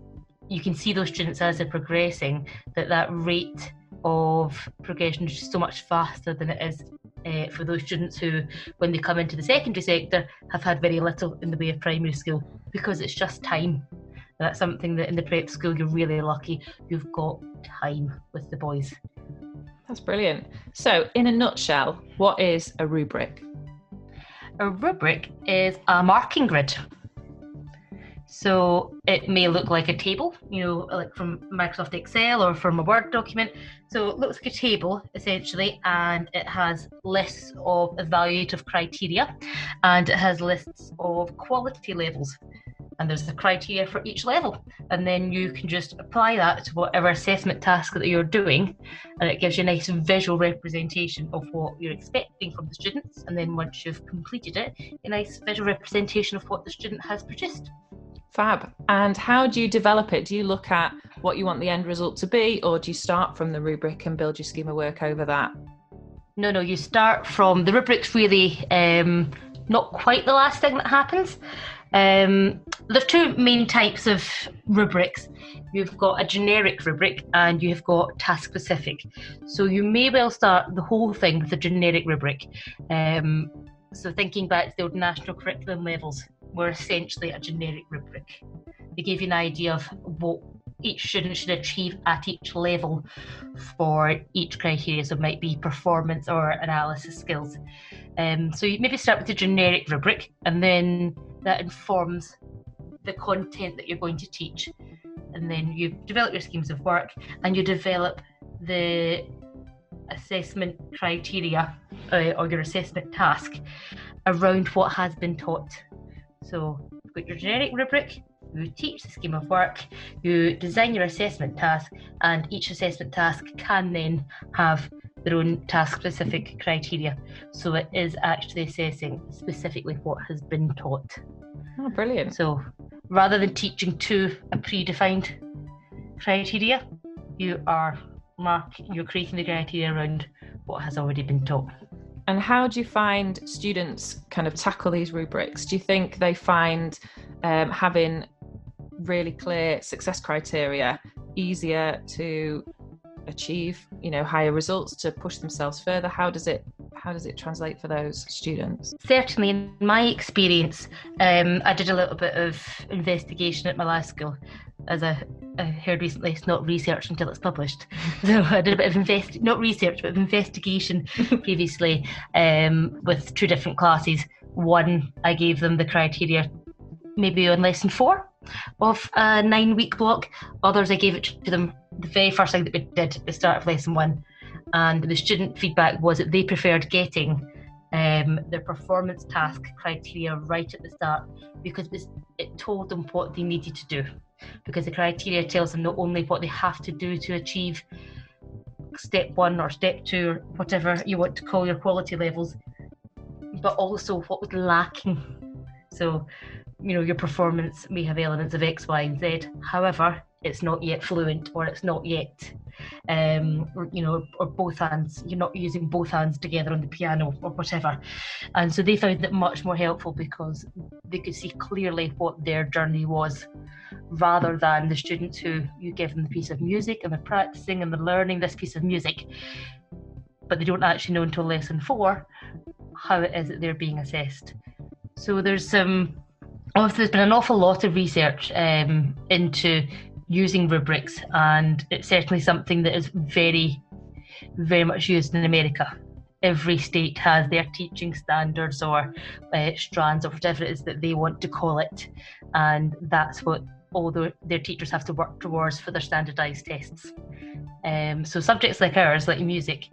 S3: you can see those students as they're progressing that that rate of progression is just so much faster than it is uh, for those students who when they come into the secondary sector have had very little in the way of primary school because it's just time that's something that in the prep school you're really lucky you've got time with the boys
S2: That's brilliant. So, in a nutshell, what is a rubric?
S3: A rubric is a marking grid. So it may look like a table, you know, like from Microsoft Excel or from a Word document. So it looks like a table essentially, and it has lists of evaluative criteria and it has lists of quality levels. And there's the criteria for each level. And then you can just apply that to whatever assessment task that you're doing. And it gives you a nice visual representation of what you're expecting from the students. And then once you've completed it, a nice visual representation of what the student has produced.
S2: Fab. And how do you develop it? Do you look at what you want the end result to be, or do you start from the rubric and build your schema work over that?
S3: No, no, you start from the rubric's really um, not quite the last thing that happens. Um, there are two main types of rubrics. You've got a generic rubric and you've got task specific. So you may well start the whole thing with a generic rubric. Um, so thinking back to the old national curriculum levels were essentially a generic rubric. They gave you an idea of what each student should achieve at each level for each criteria. So it might be performance or analysis skills. Um, so you maybe start with a generic rubric, and then that informs the content that you're going to teach. And then you develop your schemes of work, and you develop the assessment criteria uh, or your assessment task around what has been taught. So you've got your generic rubric, you teach the scheme of work, you design your assessment task, and each assessment task can then have their own task specific criteria. So it is actually assessing specifically what has been taught.
S2: Oh, brilliant.
S3: So rather than teaching to a predefined criteria, you are mark you're creating the criteria around what has already been taught.
S2: And how do you find students kind of tackle these rubrics? Do you think they find um, having really clear success criteria easier to achieve, you know, higher results to push themselves further? How does it how does it translate for those students?
S3: Certainly, in my experience, um, I did a little bit of investigation at my last school. As I, I heard recently, it's not research until it's published. So I did a bit of invest, not research, but investigation previously um, with two different classes. One, I gave them the criteria maybe on lesson four of a nine week block. Others, I gave it to them the very first thing that we did at the start of lesson one. And the student feedback was that they preferred getting um, their performance task criteria right at the start because it told them what they needed to do. Because the criteria tells them not only what they have to do to achieve step one or step two or whatever you want to call your quality levels, but also what was lacking. So, you know, your performance may have elements of X, Y, and Z. However, it's not yet fluent or it's not yet um or, you know or both hands you're not using both hands together on the piano or whatever. And so they found it much more helpful because they could see clearly what their journey was rather than the students who you give them the piece of music and they're practicing and they're learning this piece of music but they don't actually know until lesson four how it is that they're being assessed. So there's some um, there's been an awful lot of research um, into using rubrics, and it's certainly something that is very, very much used in America. Every state has their teaching standards or uh, strands or whatever it is that they want to call it, and that's what all the, their teachers have to work towards for their standardized tests. Um, so subjects like ours, like music,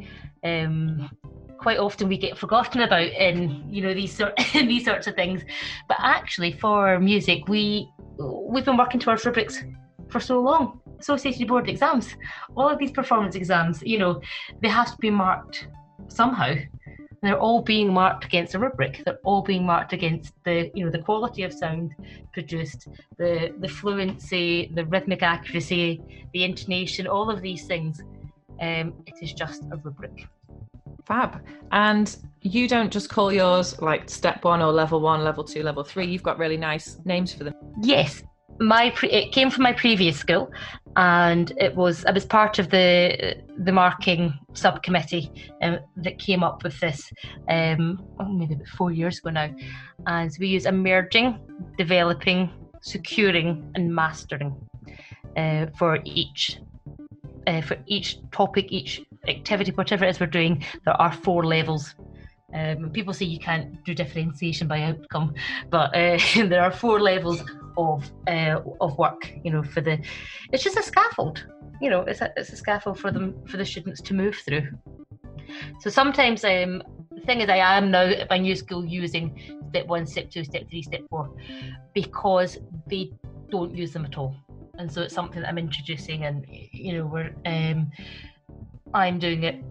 S3: um, quite often we get forgotten about in you know these sort these sorts of things. But actually, for music, we we've been working towards rubrics for so long. Associated board exams, all of these performance exams, you know, they have to be marked somehow. They're all being marked against a rubric. They're all being marked against the, you know, the quality of sound produced, the the fluency, the rhythmic accuracy, the intonation, all of these things. Um, it is just a rubric.
S2: Fab. And you don't just call yours like step one or level one, level two, level three. You've got really nice names for them.
S3: Yes, my pre- it came from my previous school and it was I was part of the the marking subcommittee um, that came up with this um, oh, maybe about four years ago now. And we use emerging developing securing and mastering uh, for each uh, for each topic each activity whatever it is we're doing there are four levels um, people say you can't do differentiation by outcome, but uh, there are four levels of uh, of work. You know, for the it's just a scaffold. You know, it's a it's a scaffold for them for the students to move through. So sometimes, um, the thing is, I am now at my new school using step one, step two, step three, step four, because they don't use them at all, and so it's something that I'm introducing, and you know, we're um, I'm doing it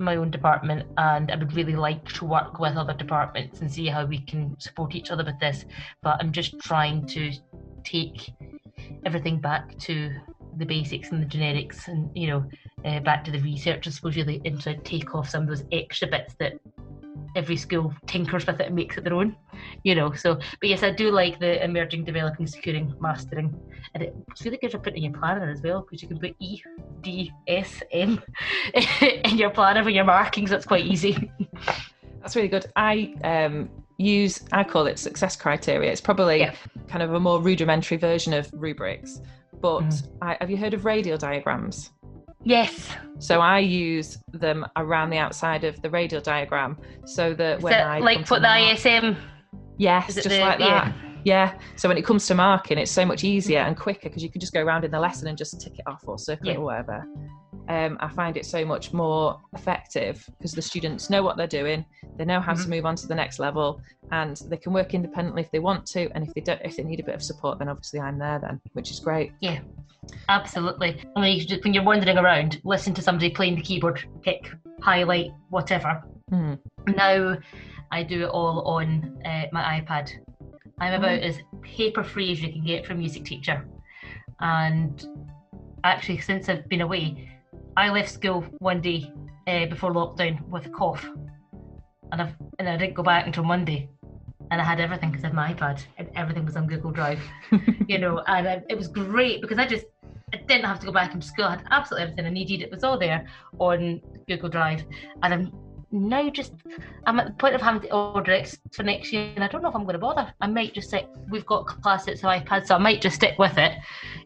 S3: my own department and I would really like to work with other departments and see how we can support each other with this. But I'm just trying to take everything back to the basics and the generics and you know uh, back to the research I suppose really and to take off some of those extra bits that every school tinkers with it and makes it their own you know so but yes i do like the emerging developing securing mastering. And it's really good for putting in your planner as well because you can put e d s m in your planner for your markings that's quite easy.
S2: That's really good. I um use i call it success criteria. It's probably yeah. kind of a more rudimentary version of rubrics but mm. I, have you heard of radial diagrams
S3: Yes.
S2: So I use them around the outside of the radial diagram so that when I
S3: like put the mark, ISM.
S2: Yes, just the, like that. Yeah. yeah. So when it comes to marking, it's so much easier and quicker because you can just go around in the lesson and just tick it off or circle yeah. it or whatever. Um, I find it so much more effective because the students know what they're doing, they know how mm-hmm. to move on to the next level, and they can work independently if they want to. And if they don't, if they need a bit of support, then obviously I'm there then, which is great.
S3: Yeah, Absolutely. I mean, when you're wandering around, listen to somebody playing the keyboard, pick, highlight, whatever. Mm. Now, I do it all on uh, my iPad. I'm about mm. as paper free as you can get from a music teacher. And actually, since I've been away, I left school one day uh, before lockdown with a cough, and I've and I didn't go back until Monday and I had everything because I had my iPad and everything was on Google Drive, you know, and I, it was great because I just I didn't have to go back into school. I had absolutely everything I needed. It was all there on Google Drive, and I'm now just I'm at the point of having to order it for next year, and I don't know if I'm going to bother. I might just say We've got class classes on iPad, so I might just stick with it.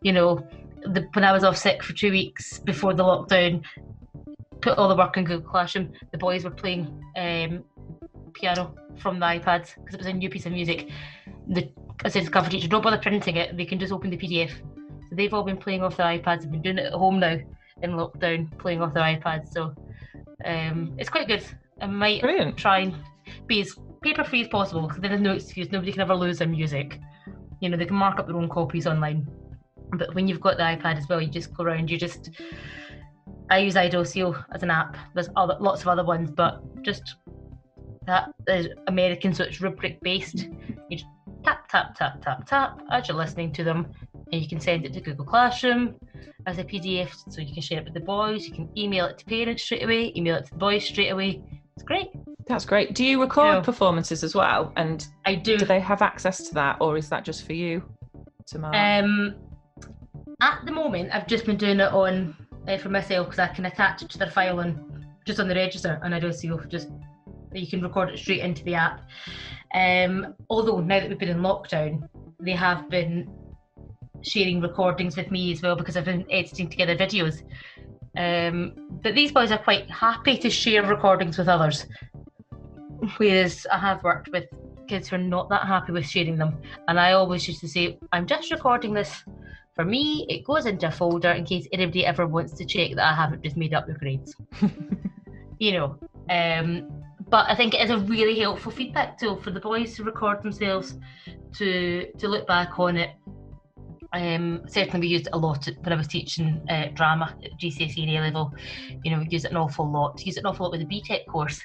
S3: You know, the, when I was off sick for two weeks before the lockdown, put all the work in Google Classroom. The boys were playing um, piano from the iPads because it was a new piece of music. The I said to cover teacher, don't bother printing it. They can just open the PDF. So they've all been playing off their iPads. They've been doing it at home now in lockdown, playing off their iPads. So um, it's quite good. I might Brilliant. try and be as paper free as possible because there is no excuse. Nobody can ever lose their music. You know, they can mark up their own copies online. But when you've got the iPad as well, you just go around, you just I use iDoceo as an app. There's other, lots of other ones, but just that is American, so it's rubric based. You just tap, tap, tap, tap, tap as you're listening to them, and you can send it to Google Classroom as a PDF, so you can share it with the boys. You can email it to parents straight away, email it to the boys straight away. It's great.
S2: That's great. Do you record
S3: Yeah.
S2: performances as well? And
S3: I do.
S2: do they have access to that, or is that just for you to mark?
S3: Um, at the moment, I've just been doing it on uh, for myself because I can attach it to their file and just on the register, and I do see just you can record it straight into the app. Um, although now that we've been in lockdown, they have been sharing recordings with me as well because I've been editing together videos. Um, but these boys are quite happy to share recordings with others, whereas I have worked with kids who are not that happy with sharing them. And I always used to say, I'm just recording this for me. It goes into a folder in case anybody ever wants to check that I haven't just made up the grades. you know. Um, but I think it is a really helpful feedback tool for the boys to record themselves, to to look back on it. Um, certainly, we used it a lot when I was teaching uh, drama at GCSE and A level. You know, we use it an awful lot. Use it an awful lot with the BTEC course.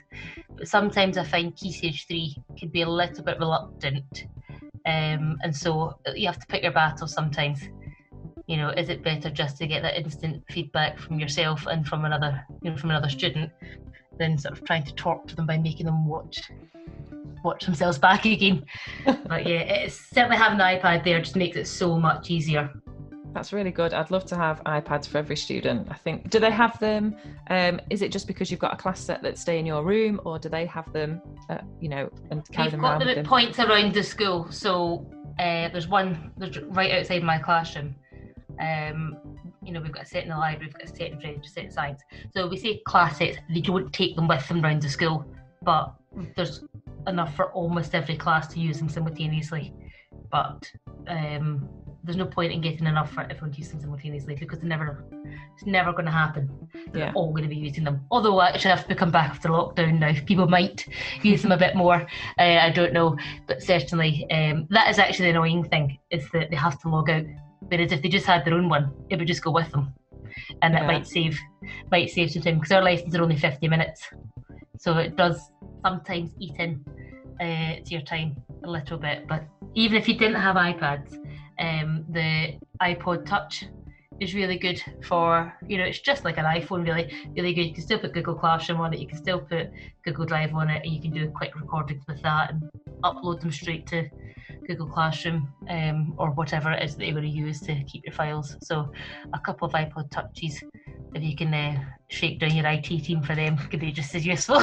S3: But sometimes I find Key Stage 3 can be a little bit reluctant. Um, and so you have to pick your battles sometimes. You know, is it better just to get that instant feedback from yourself and from another, you know, from another student, than sort of trying to talk to them by making them watch watch themselves back again. but yeah, it's certainly having the iPad there just makes it so much easier.
S2: That's really good. I'd love to have iPads for every student. I think. Do they have them? Um, is it just because you've got a class set that stay in your room, or do they have them? Uh, you know, and carry
S3: We've
S2: them
S3: got them at
S2: them?
S3: points around the school. So uh, there's one there's right outside my classroom. Um, you know, we've got a set in the library, we've got a set in French, a set in science. So we say class sets, they don't take them with them around the school, but there's enough for almost every class to use them simultaneously. But um, there's no point in getting enough for everyone to use them simultaneously because they're never, it's never going to happen. They're
S2: Yeah.
S3: all going to be using them. Although actually, I've become back after lockdown now. People might use them a bit more. Uh, I don't know, but certainly um, that is actually the annoying thing is that they have to log out. Whereas if they just had their own one, it would just go with them, and that
S2: Yeah.
S3: might save might save some time because our lessons are only fifty minutes, so it does sometimes eat in uh, to your time a little bit. But even if you didn't have iPads, um, the iPod Touch is really good for you know it's just like an iPhone really really good. You can still put Google Classroom on it. You can still put Google Drive on it, and you can do quick recordings with that and upload them straight to Google Classroom um, or whatever it is that you're going to use to keep your files. So a couple of iPod Touches, if you can uh, shake down your IT team for them, could be just as useful.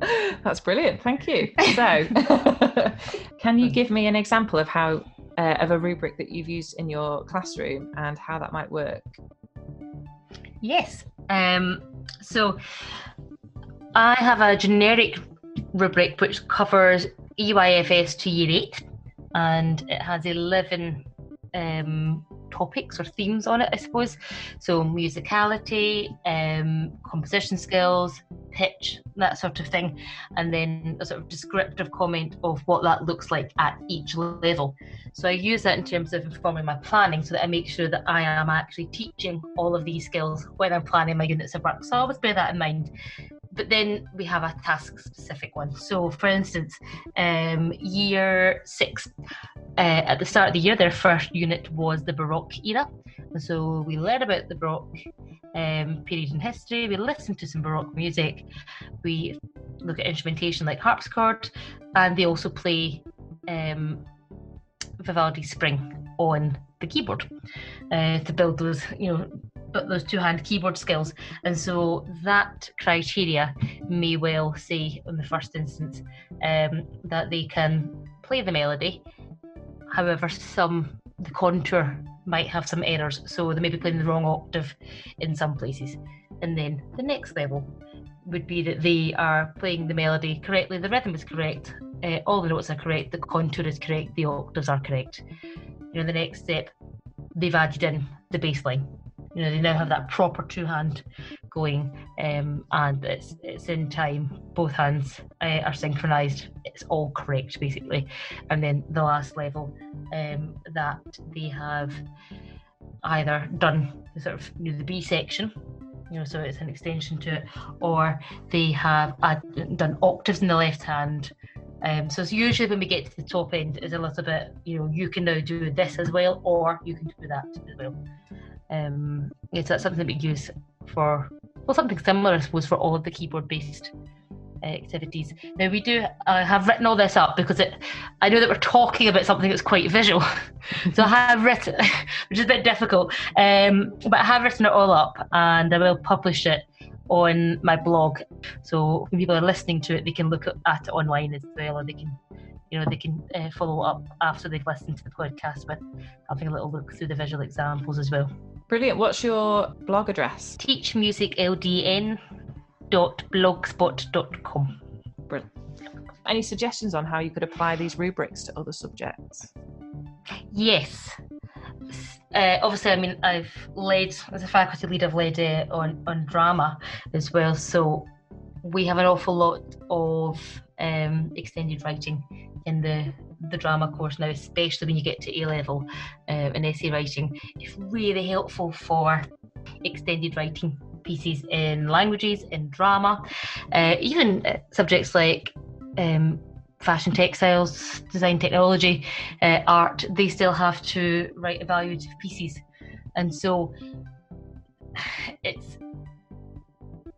S2: That's brilliant. Thank you. So, can you give me an example of how uh, of a rubric that you've used in your classroom and how that might work?
S3: Yes. Um, so I have a generic rubric which covers EYFS to year eight, and it has 11 um, topics or themes on it, I suppose. So musicality, um, composition skills, pitch, that sort of thing, and then a sort of descriptive comment of what that looks like at each level. So I use that in terms of informing my planning so that I make sure that I am actually teaching all of these skills when I'm planning my units of work. So I always bear that in mind. But then we have a task specific one. So, for instance, um, year six, uh, at the start of the year, their first unit was the Baroque era. And so we learn about the Baroque um, period in history, we listen to some Baroque music, we look at instrumentation like harpsichord, and they also play um, Vivaldi Spring on the keyboard uh, to build those, you know, but those two-hand keyboard skills. And so that criteria may well say, in the first instance, um, that they can play the melody. However, some the contour might have some errors, so they may be playing the wrong octave in some places. And then the next level would be that they are playing the melody correctly, the rhythm is correct, uh, all the notes are correct, the contour is correct, the octaves are correct. You know, the next step, they've added in the bass line. You know, they now have that proper two hand going, um, and it's it's in time. Both hands uh, are synchronized. It's all correct, basically. And then the last level, um, that they have either done the sort of you know, the B section, you know, so it's an extension to it, or they have done octaves in the left hand. Um, so it's usually when we get to the top end, is a little bit, you know, you can now do this as well, or you can do that as well. Um, yeah, so that's something that we use for, well, something similar, I suppose, for all of the keyboard-based activities. Now we do I have written all this up because it I know that we're talking about something that's quite visual. so I have written which is a bit difficult. Um, but I have written it all up and I will publish it on my blog. So when people are listening to it they can look at it online as well or they can you know they can uh, follow up after they've listened to the podcast with having a little look through the visual examples as well.
S2: Brilliant. What's your blog address?
S3: Teach Music LDN blogspot.com.
S2: Brilliant. Any suggestions on how you could apply these rubrics to other subjects?
S3: Yes. Uh, obviously, I mean, I've led as a faculty lead, I've led uh, on on drama as well. So we have an awful lot of um, extended writing in the the drama course now, especially when you get to A level uh, and essay writing. It's really helpful for extended writing pieces in languages, in drama, uh, even uh, subjects like um, fashion textiles, design technology, uh, art, they still have to write evaluative pieces. And so it's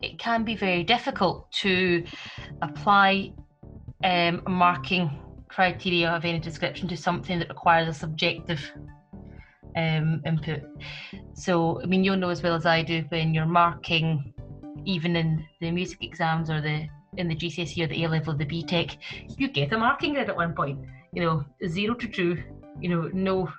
S3: it can be very difficult to apply um, marking criteria of any description to something that requires a subjective um, input. So, I mean, you'll know as well as I do when you're marking, even in the music exams or the in the GCSE or the A level, the BTEC, you get a marking grid at one point. You know, zero to two. You know, no,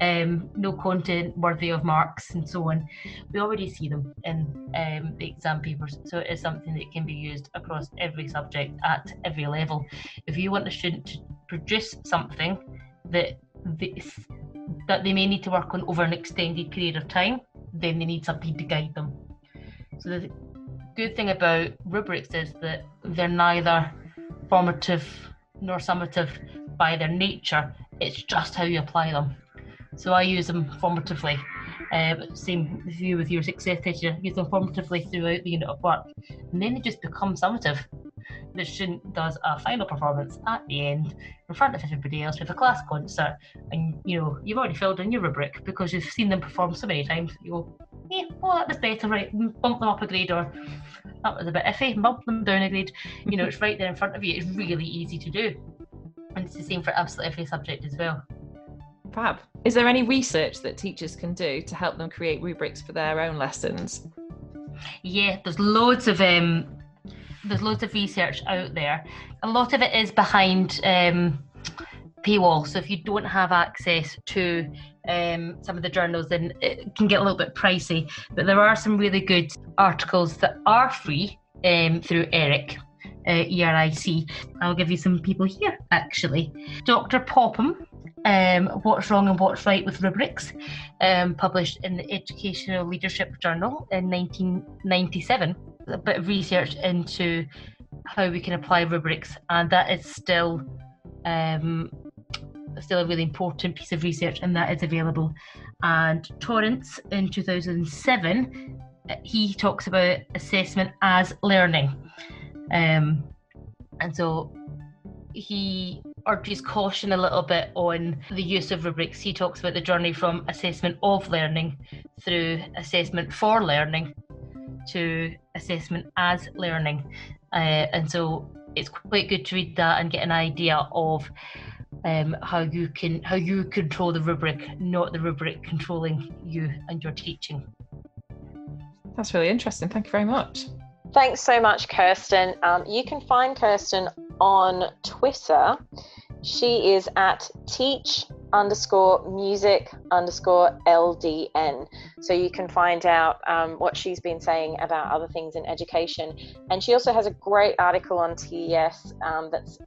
S3: um, no content worthy of marks and so on. We already see them in um, the exam papers, so it is something that can be used across every subject at every level. If you want a student to produce something that this that they may need to work on over an extended period of time, then they need something to guide them. So the good thing about rubrics is that they're neither formative nor summative by their nature. It's just how you apply them. So I use them formatively. Uh, same view with your success teacher, use them formatively throughout the unit of work, and then they just become summative the student does a final performance at the end in front of everybody else with a class concert, and you know you've already filled in your rubric because you've seen them perform so many times. You go, yeah, well that was better, right? Bump them up a grade, or that was a bit iffy, bump them down a grade. You know, it's right there in front of you. It's really easy to do, and it's the same for absolutely every subject as well.
S2: Fab. Is there any research that teachers can do to help them create rubrics for their own lessons?
S3: Yeah, there's loads of um, there's loads of research out there. A lot of it is behind um, paywall. So if you don't have access to um, some of the journals, then it can get a little bit pricey. But there are some really good articles that are free um, through ERIC. Uh, ERIC. I'll give you some people here actually. Dr. Popham um, What's Wrong and What's Right with Rubrics, um, published in the Educational Leadership Journal in 1997. A bit of research into how we can apply rubrics, and that is still um, still a really important piece of research, and that is available. And Torrance in 2007, he talks about assessment as learning, um, and so he urges caution a little bit on the use of rubrics. He talks about the journey from assessment of learning through assessment for learning to assessment as learning. Uh, and so it's quite good to read that and get an idea of um, how you can how you control the rubric, not the rubric controlling you and your teaching.
S2: That's really interesting. Thank you very much.
S1: Thanks so much, Kirsten. Um, you can find Kirsten on Twitter. She is at teach underscore music underscore LDN. So you can find out um, what she's been saying about other things in education. And she also has a great article on TES um, that's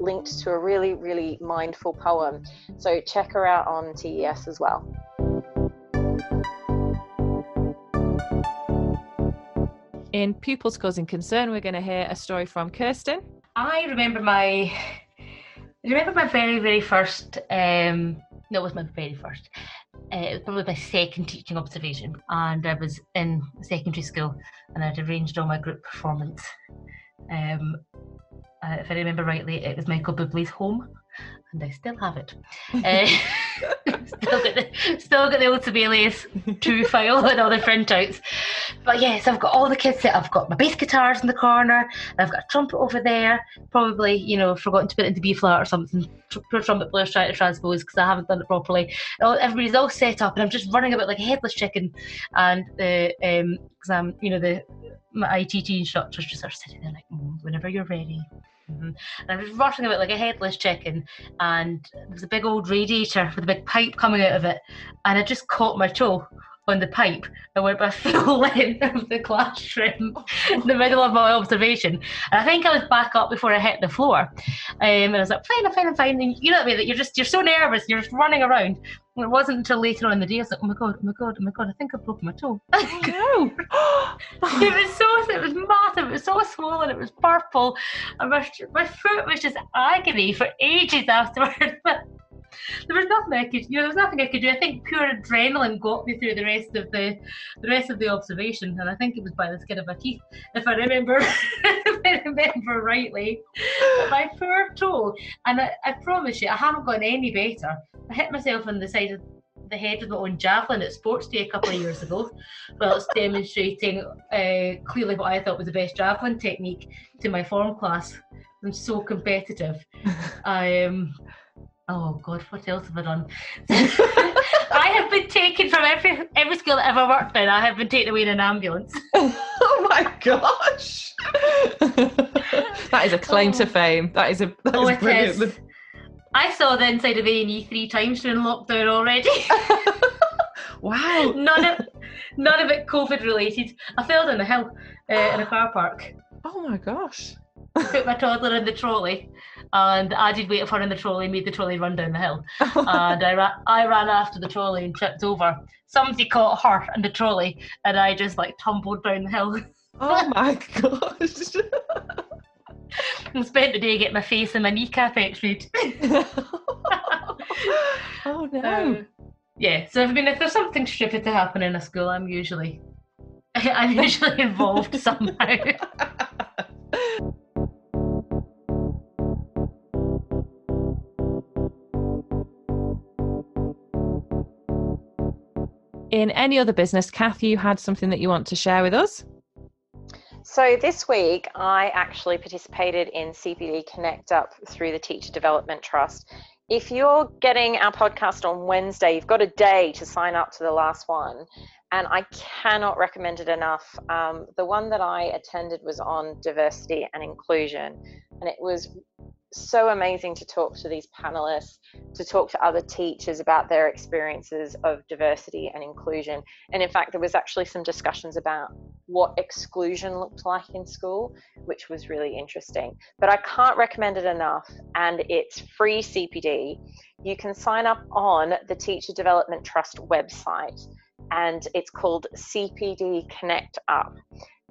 S1: linked to a really, really mindful poem. So check her out on TES as well.
S2: In Pupils Causing Concern, we're going to hear a story from Kirsten.
S3: I remember my remember my very, very first um no it was my very first. uh, it was probably my second teaching observation, and I was in secondary school, and I'd arranged all my group performance. Um, uh, if I remember rightly, it was Michael Bublé's home, and I still have it. Uh, still got the still got the old Sibelius two file and all the printouts. But yes, I've got all the kids set. I've got my bass guitars in the corner. I've got a trumpet over there. Probably, you know, forgotten to put it into B flat or something. Tr- trumpet players trying to transpose because I haven't done it properly. All, everybody's all set up, and I'm just running about like a headless chicken. And the um, because I'm, you know, the my ITT instructors just are sitting there like, mm, whenever you're ready. Mm-hmm. And I was rushing about like a headless chicken, and there was a big old radiator with a big pipe coming out of it, and I just caught my toe on the pipe I went by full length of the classroom in the middle of my observation. And I think I was back up before I hit the floor. Um, and I was like, fine, I'm fine, I'm fine. And you know what I mean? That you're just you're so nervous, you're just running around. And it wasn't until later on in the day I was like, oh my god, oh my god, oh my god, I think I broke my toe.
S2: No.
S3: it was so it was massive, it was so swollen, it was purple, and my, my foot was just agony for ages afterwards. There was nothing I could, you know, there was nothing I could do. I think pure adrenaline got me through the rest of the, the rest of the observation, and I think it was by the skin of my teeth, if I remember, if I remember rightly. But my poor toe, and I, I promise you, I haven't gotten any better. I hit myself on the side of the head with my own javelin at sports day a couple of years ago. Well, it's demonstrating uh, clearly what I thought was the best javelin technique to my form class. I'm so competitive. I um, oh God, what else have I done? I have been taken from every every school I've ever worked in. I have been taken away in an ambulance.
S2: oh my gosh. that is a claim to
S3: Oh.
S2: fame. That is a that
S3: oh,
S2: is brilliant.
S3: is. I saw the inside of A and E three times during lockdown already.
S2: wow.
S3: none of none of it COVID related. I fell down a hill uh, in a car park.
S2: Oh my gosh.
S3: Put my toddler in the trolley, and I did wait for her in the trolley. Made the trolley run down the hill, and I ran. I ran after the trolley and tripped over. Somebody caught her in the trolley, and I just like tumbled down the hill
S2: oh my gosh.
S3: and spent the day getting my face and my kneecap x-rayed.
S2: oh no.
S3: Um, yeah, so I mean, if there's something stupid to happen in a school, I'm usually, I'm usually involved somehow.
S2: In any other business, Kath, you had something that you want to share with us?
S1: So this week, I actually participated in CPD Connect Up through the Teacher Development Trust. If you're getting our podcast on Wednesday, you've got a day to sign up to the last one. And I cannot recommend it enough. Um, the one that I attended was on diversity and inclusion. And it was so amazing to talk to these panelists, to talk to other teachers about their experiences of diversity and inclusion. And in fact, there was actually some discussions about what exclusion looked like in school, which was really interesting. But I can't recommend it enough, and it's free CPD. You can sign up on the Teacher Development Trust website, and it's called CPD Connect Up.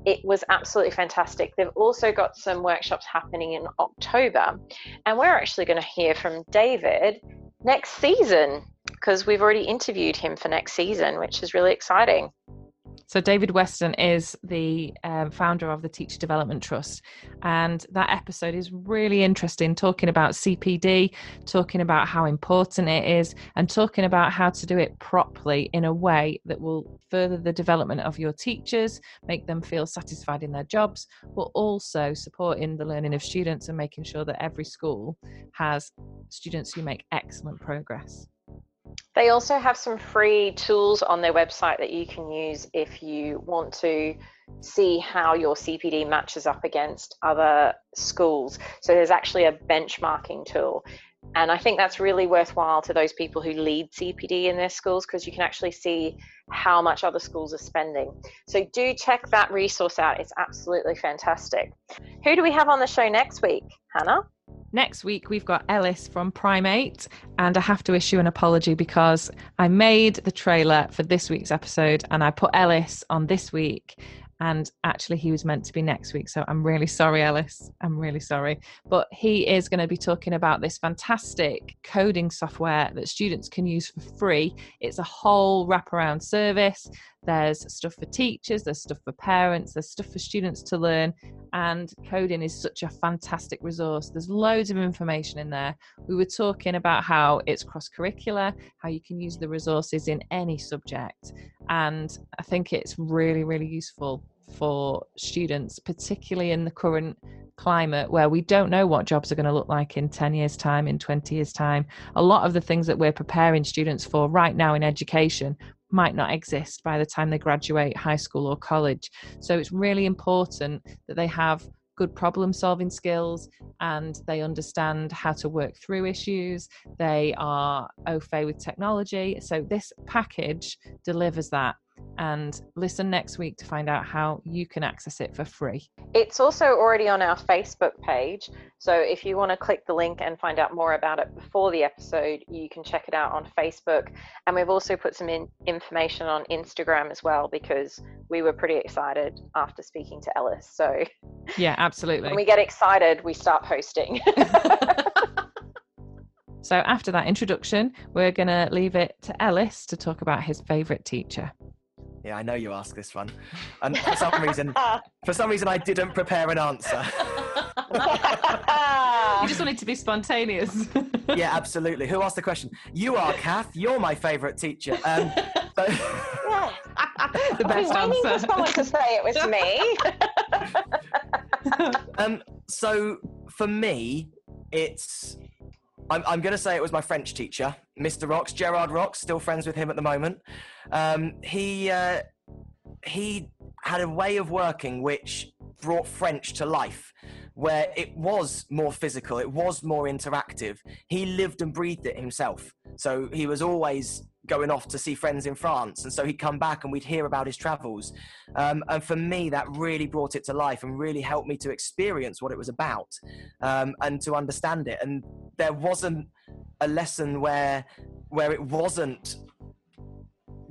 S1: It was absolutely fantastic. They've also got some workshops happening in October, and we're actually going to hear from David next season because we've already interviewed him for next season, which is really exciting.
S2: So, David Weston is the um, founder of the Teacher Development Trust. And that episode is really interesting, talking about CPD, talking about how important it is, and talking about how to do it properly in a way that will further the development of your teachers, make them feel satisfied in their jobs, but also supporting the learning of students and making sure that every school has students who make excellent progress.
S1: They also have some free tools on their website that you can use if you want to see how your CPD matches up against other schools. So there's actually a benchmarking tool. And I think that's really worthwhile to those people who lead CPD in their schools because you can actually see how much other schools are spending. So do check that resource out. It's absolutely fantastic. Who do we have on the show next week, Hannah?
S2: Next week, we've got Ellis from Primate, and I have to issue an apology because I made the trailer for this week's episode and I put Ellis on this week, And actually, he was meant to be next week. So I'm really sorry, Ellis. I'm really sorry. But he is going to be talking about this fantastic coding software that students can use for free. It's a whole wraparound service. There's stuff for teachers, there's stuff for parents, there's stuff for students to learn. And coding is such a fantastic resource. There's loads of information in there. We were talking about how it's cross curricular, how you can use the resources in any subject. And I think it's really, really useful for students, particularly in the current climate where we don't know what jobs are going to look like in 10 years' time, in 20 years' time. A lot of the things that we're preparing students for right now in education might not exist by the time they graduate high school or college. So it's really important that they have good problem solving skills and they understand how to work through issues. They are au fait with technology. So this package delivers that and listen next week to find out how you can access it for free.
S1: It's also already on our Facebook page. So if you want to click the link and find out more about it before the episode, you can check it out on Facebook. And we've also put some in- information on Instagram as well because we were pretty excited after speaking to Ellis. So
S2: yeah, absolutely.
S1: when we get excited, we start posting.
S2: so after that introduction, we're going to leave it to Ellis to talk about his favorite teacher.
S4: Yeah, I know you asked this one. And for some reason, for some reason, I didn't prepare an answer.
S2: you just wanted to be spontaneous.
S4: yeah, absolutely. Who asked the question? You are, Kath. You're my favourite teacher. Um, so...
S2: the best
S1: I mean,
S2: answer.
S1: for someone to say it was me.
S4: um, so for me, it's I'm, I'm going to say it was my French teacher, Mr. Rocks, Gerard Rocks, still friends with him at the moment. Um, he, uh, he had a way of working which brought French to life, where it was more physical, it was more interactive. He lived and breathed it himself. So he was always going off to see friends in France. And so he'd come back and we'd hear about his travels. Um, and for me, that really brought it to life and really helped me to experience what it was about um, and to understand it. And there wasn't a lesson where where it wasn't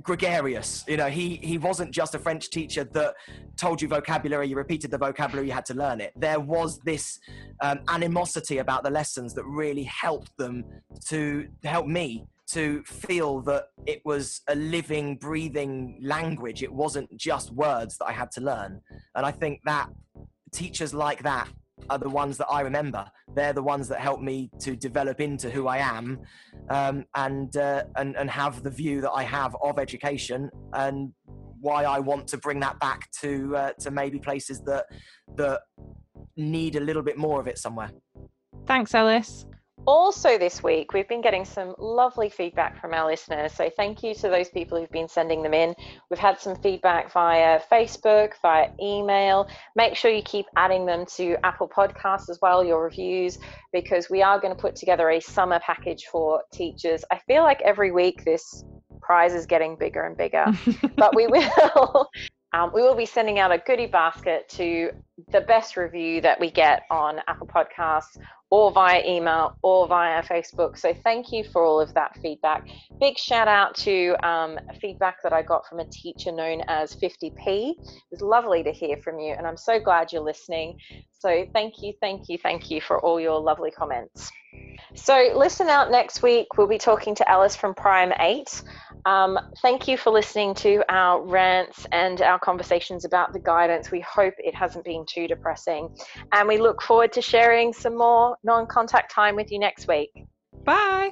S4: gregarious. You know, he he wasn't just a French teacher that told you vocabulary, you repeated the vocabulary, you had to learn it. There was this um, animosity about the lessons that really helped them to help me to feel that it was a living, breathing language. It wasn't just words that I had to learn. And I think that teachers like that are the ones that I remember. They're the ones that helped me to develop into who I am, um, and uh, and and have the view that I have of education, and why I want to bring that back to uh, to maybe places that that need a little bit more of it somewhere.
S2: Thanks, Ellis.
S1: Also, this week, we've been getting some lovely feedback from our listeners. So, thank you to those people who've been sending them in. We've had some feedback via Facebook, via email. Make sure you keep adding them to Apple Podcasts as well, your reviews, because we are going to put together a summer package for teachers. I feel like every week this prize is getting bigger and bigger, but we will. Um, we will be sending out a goodie basket to the best review that we get on Apple Podcasts or via email or via Facebook. So thank you for all of that feedback. Big shout out to um, feedback that I got from a teacher known as 50p. It was lovely to hear from you, and I'm so glad you're listening. So thank you, thank you, thank you for all your lovely comments. So listen out next week. We'll be talking to Alice from Prime 8. Um, thank you for listening to our rants and our conversations about the guidance. We hope it hasn't been too depressing. And we look forward to sharing some more non contact time with you next week.
S2: Bye.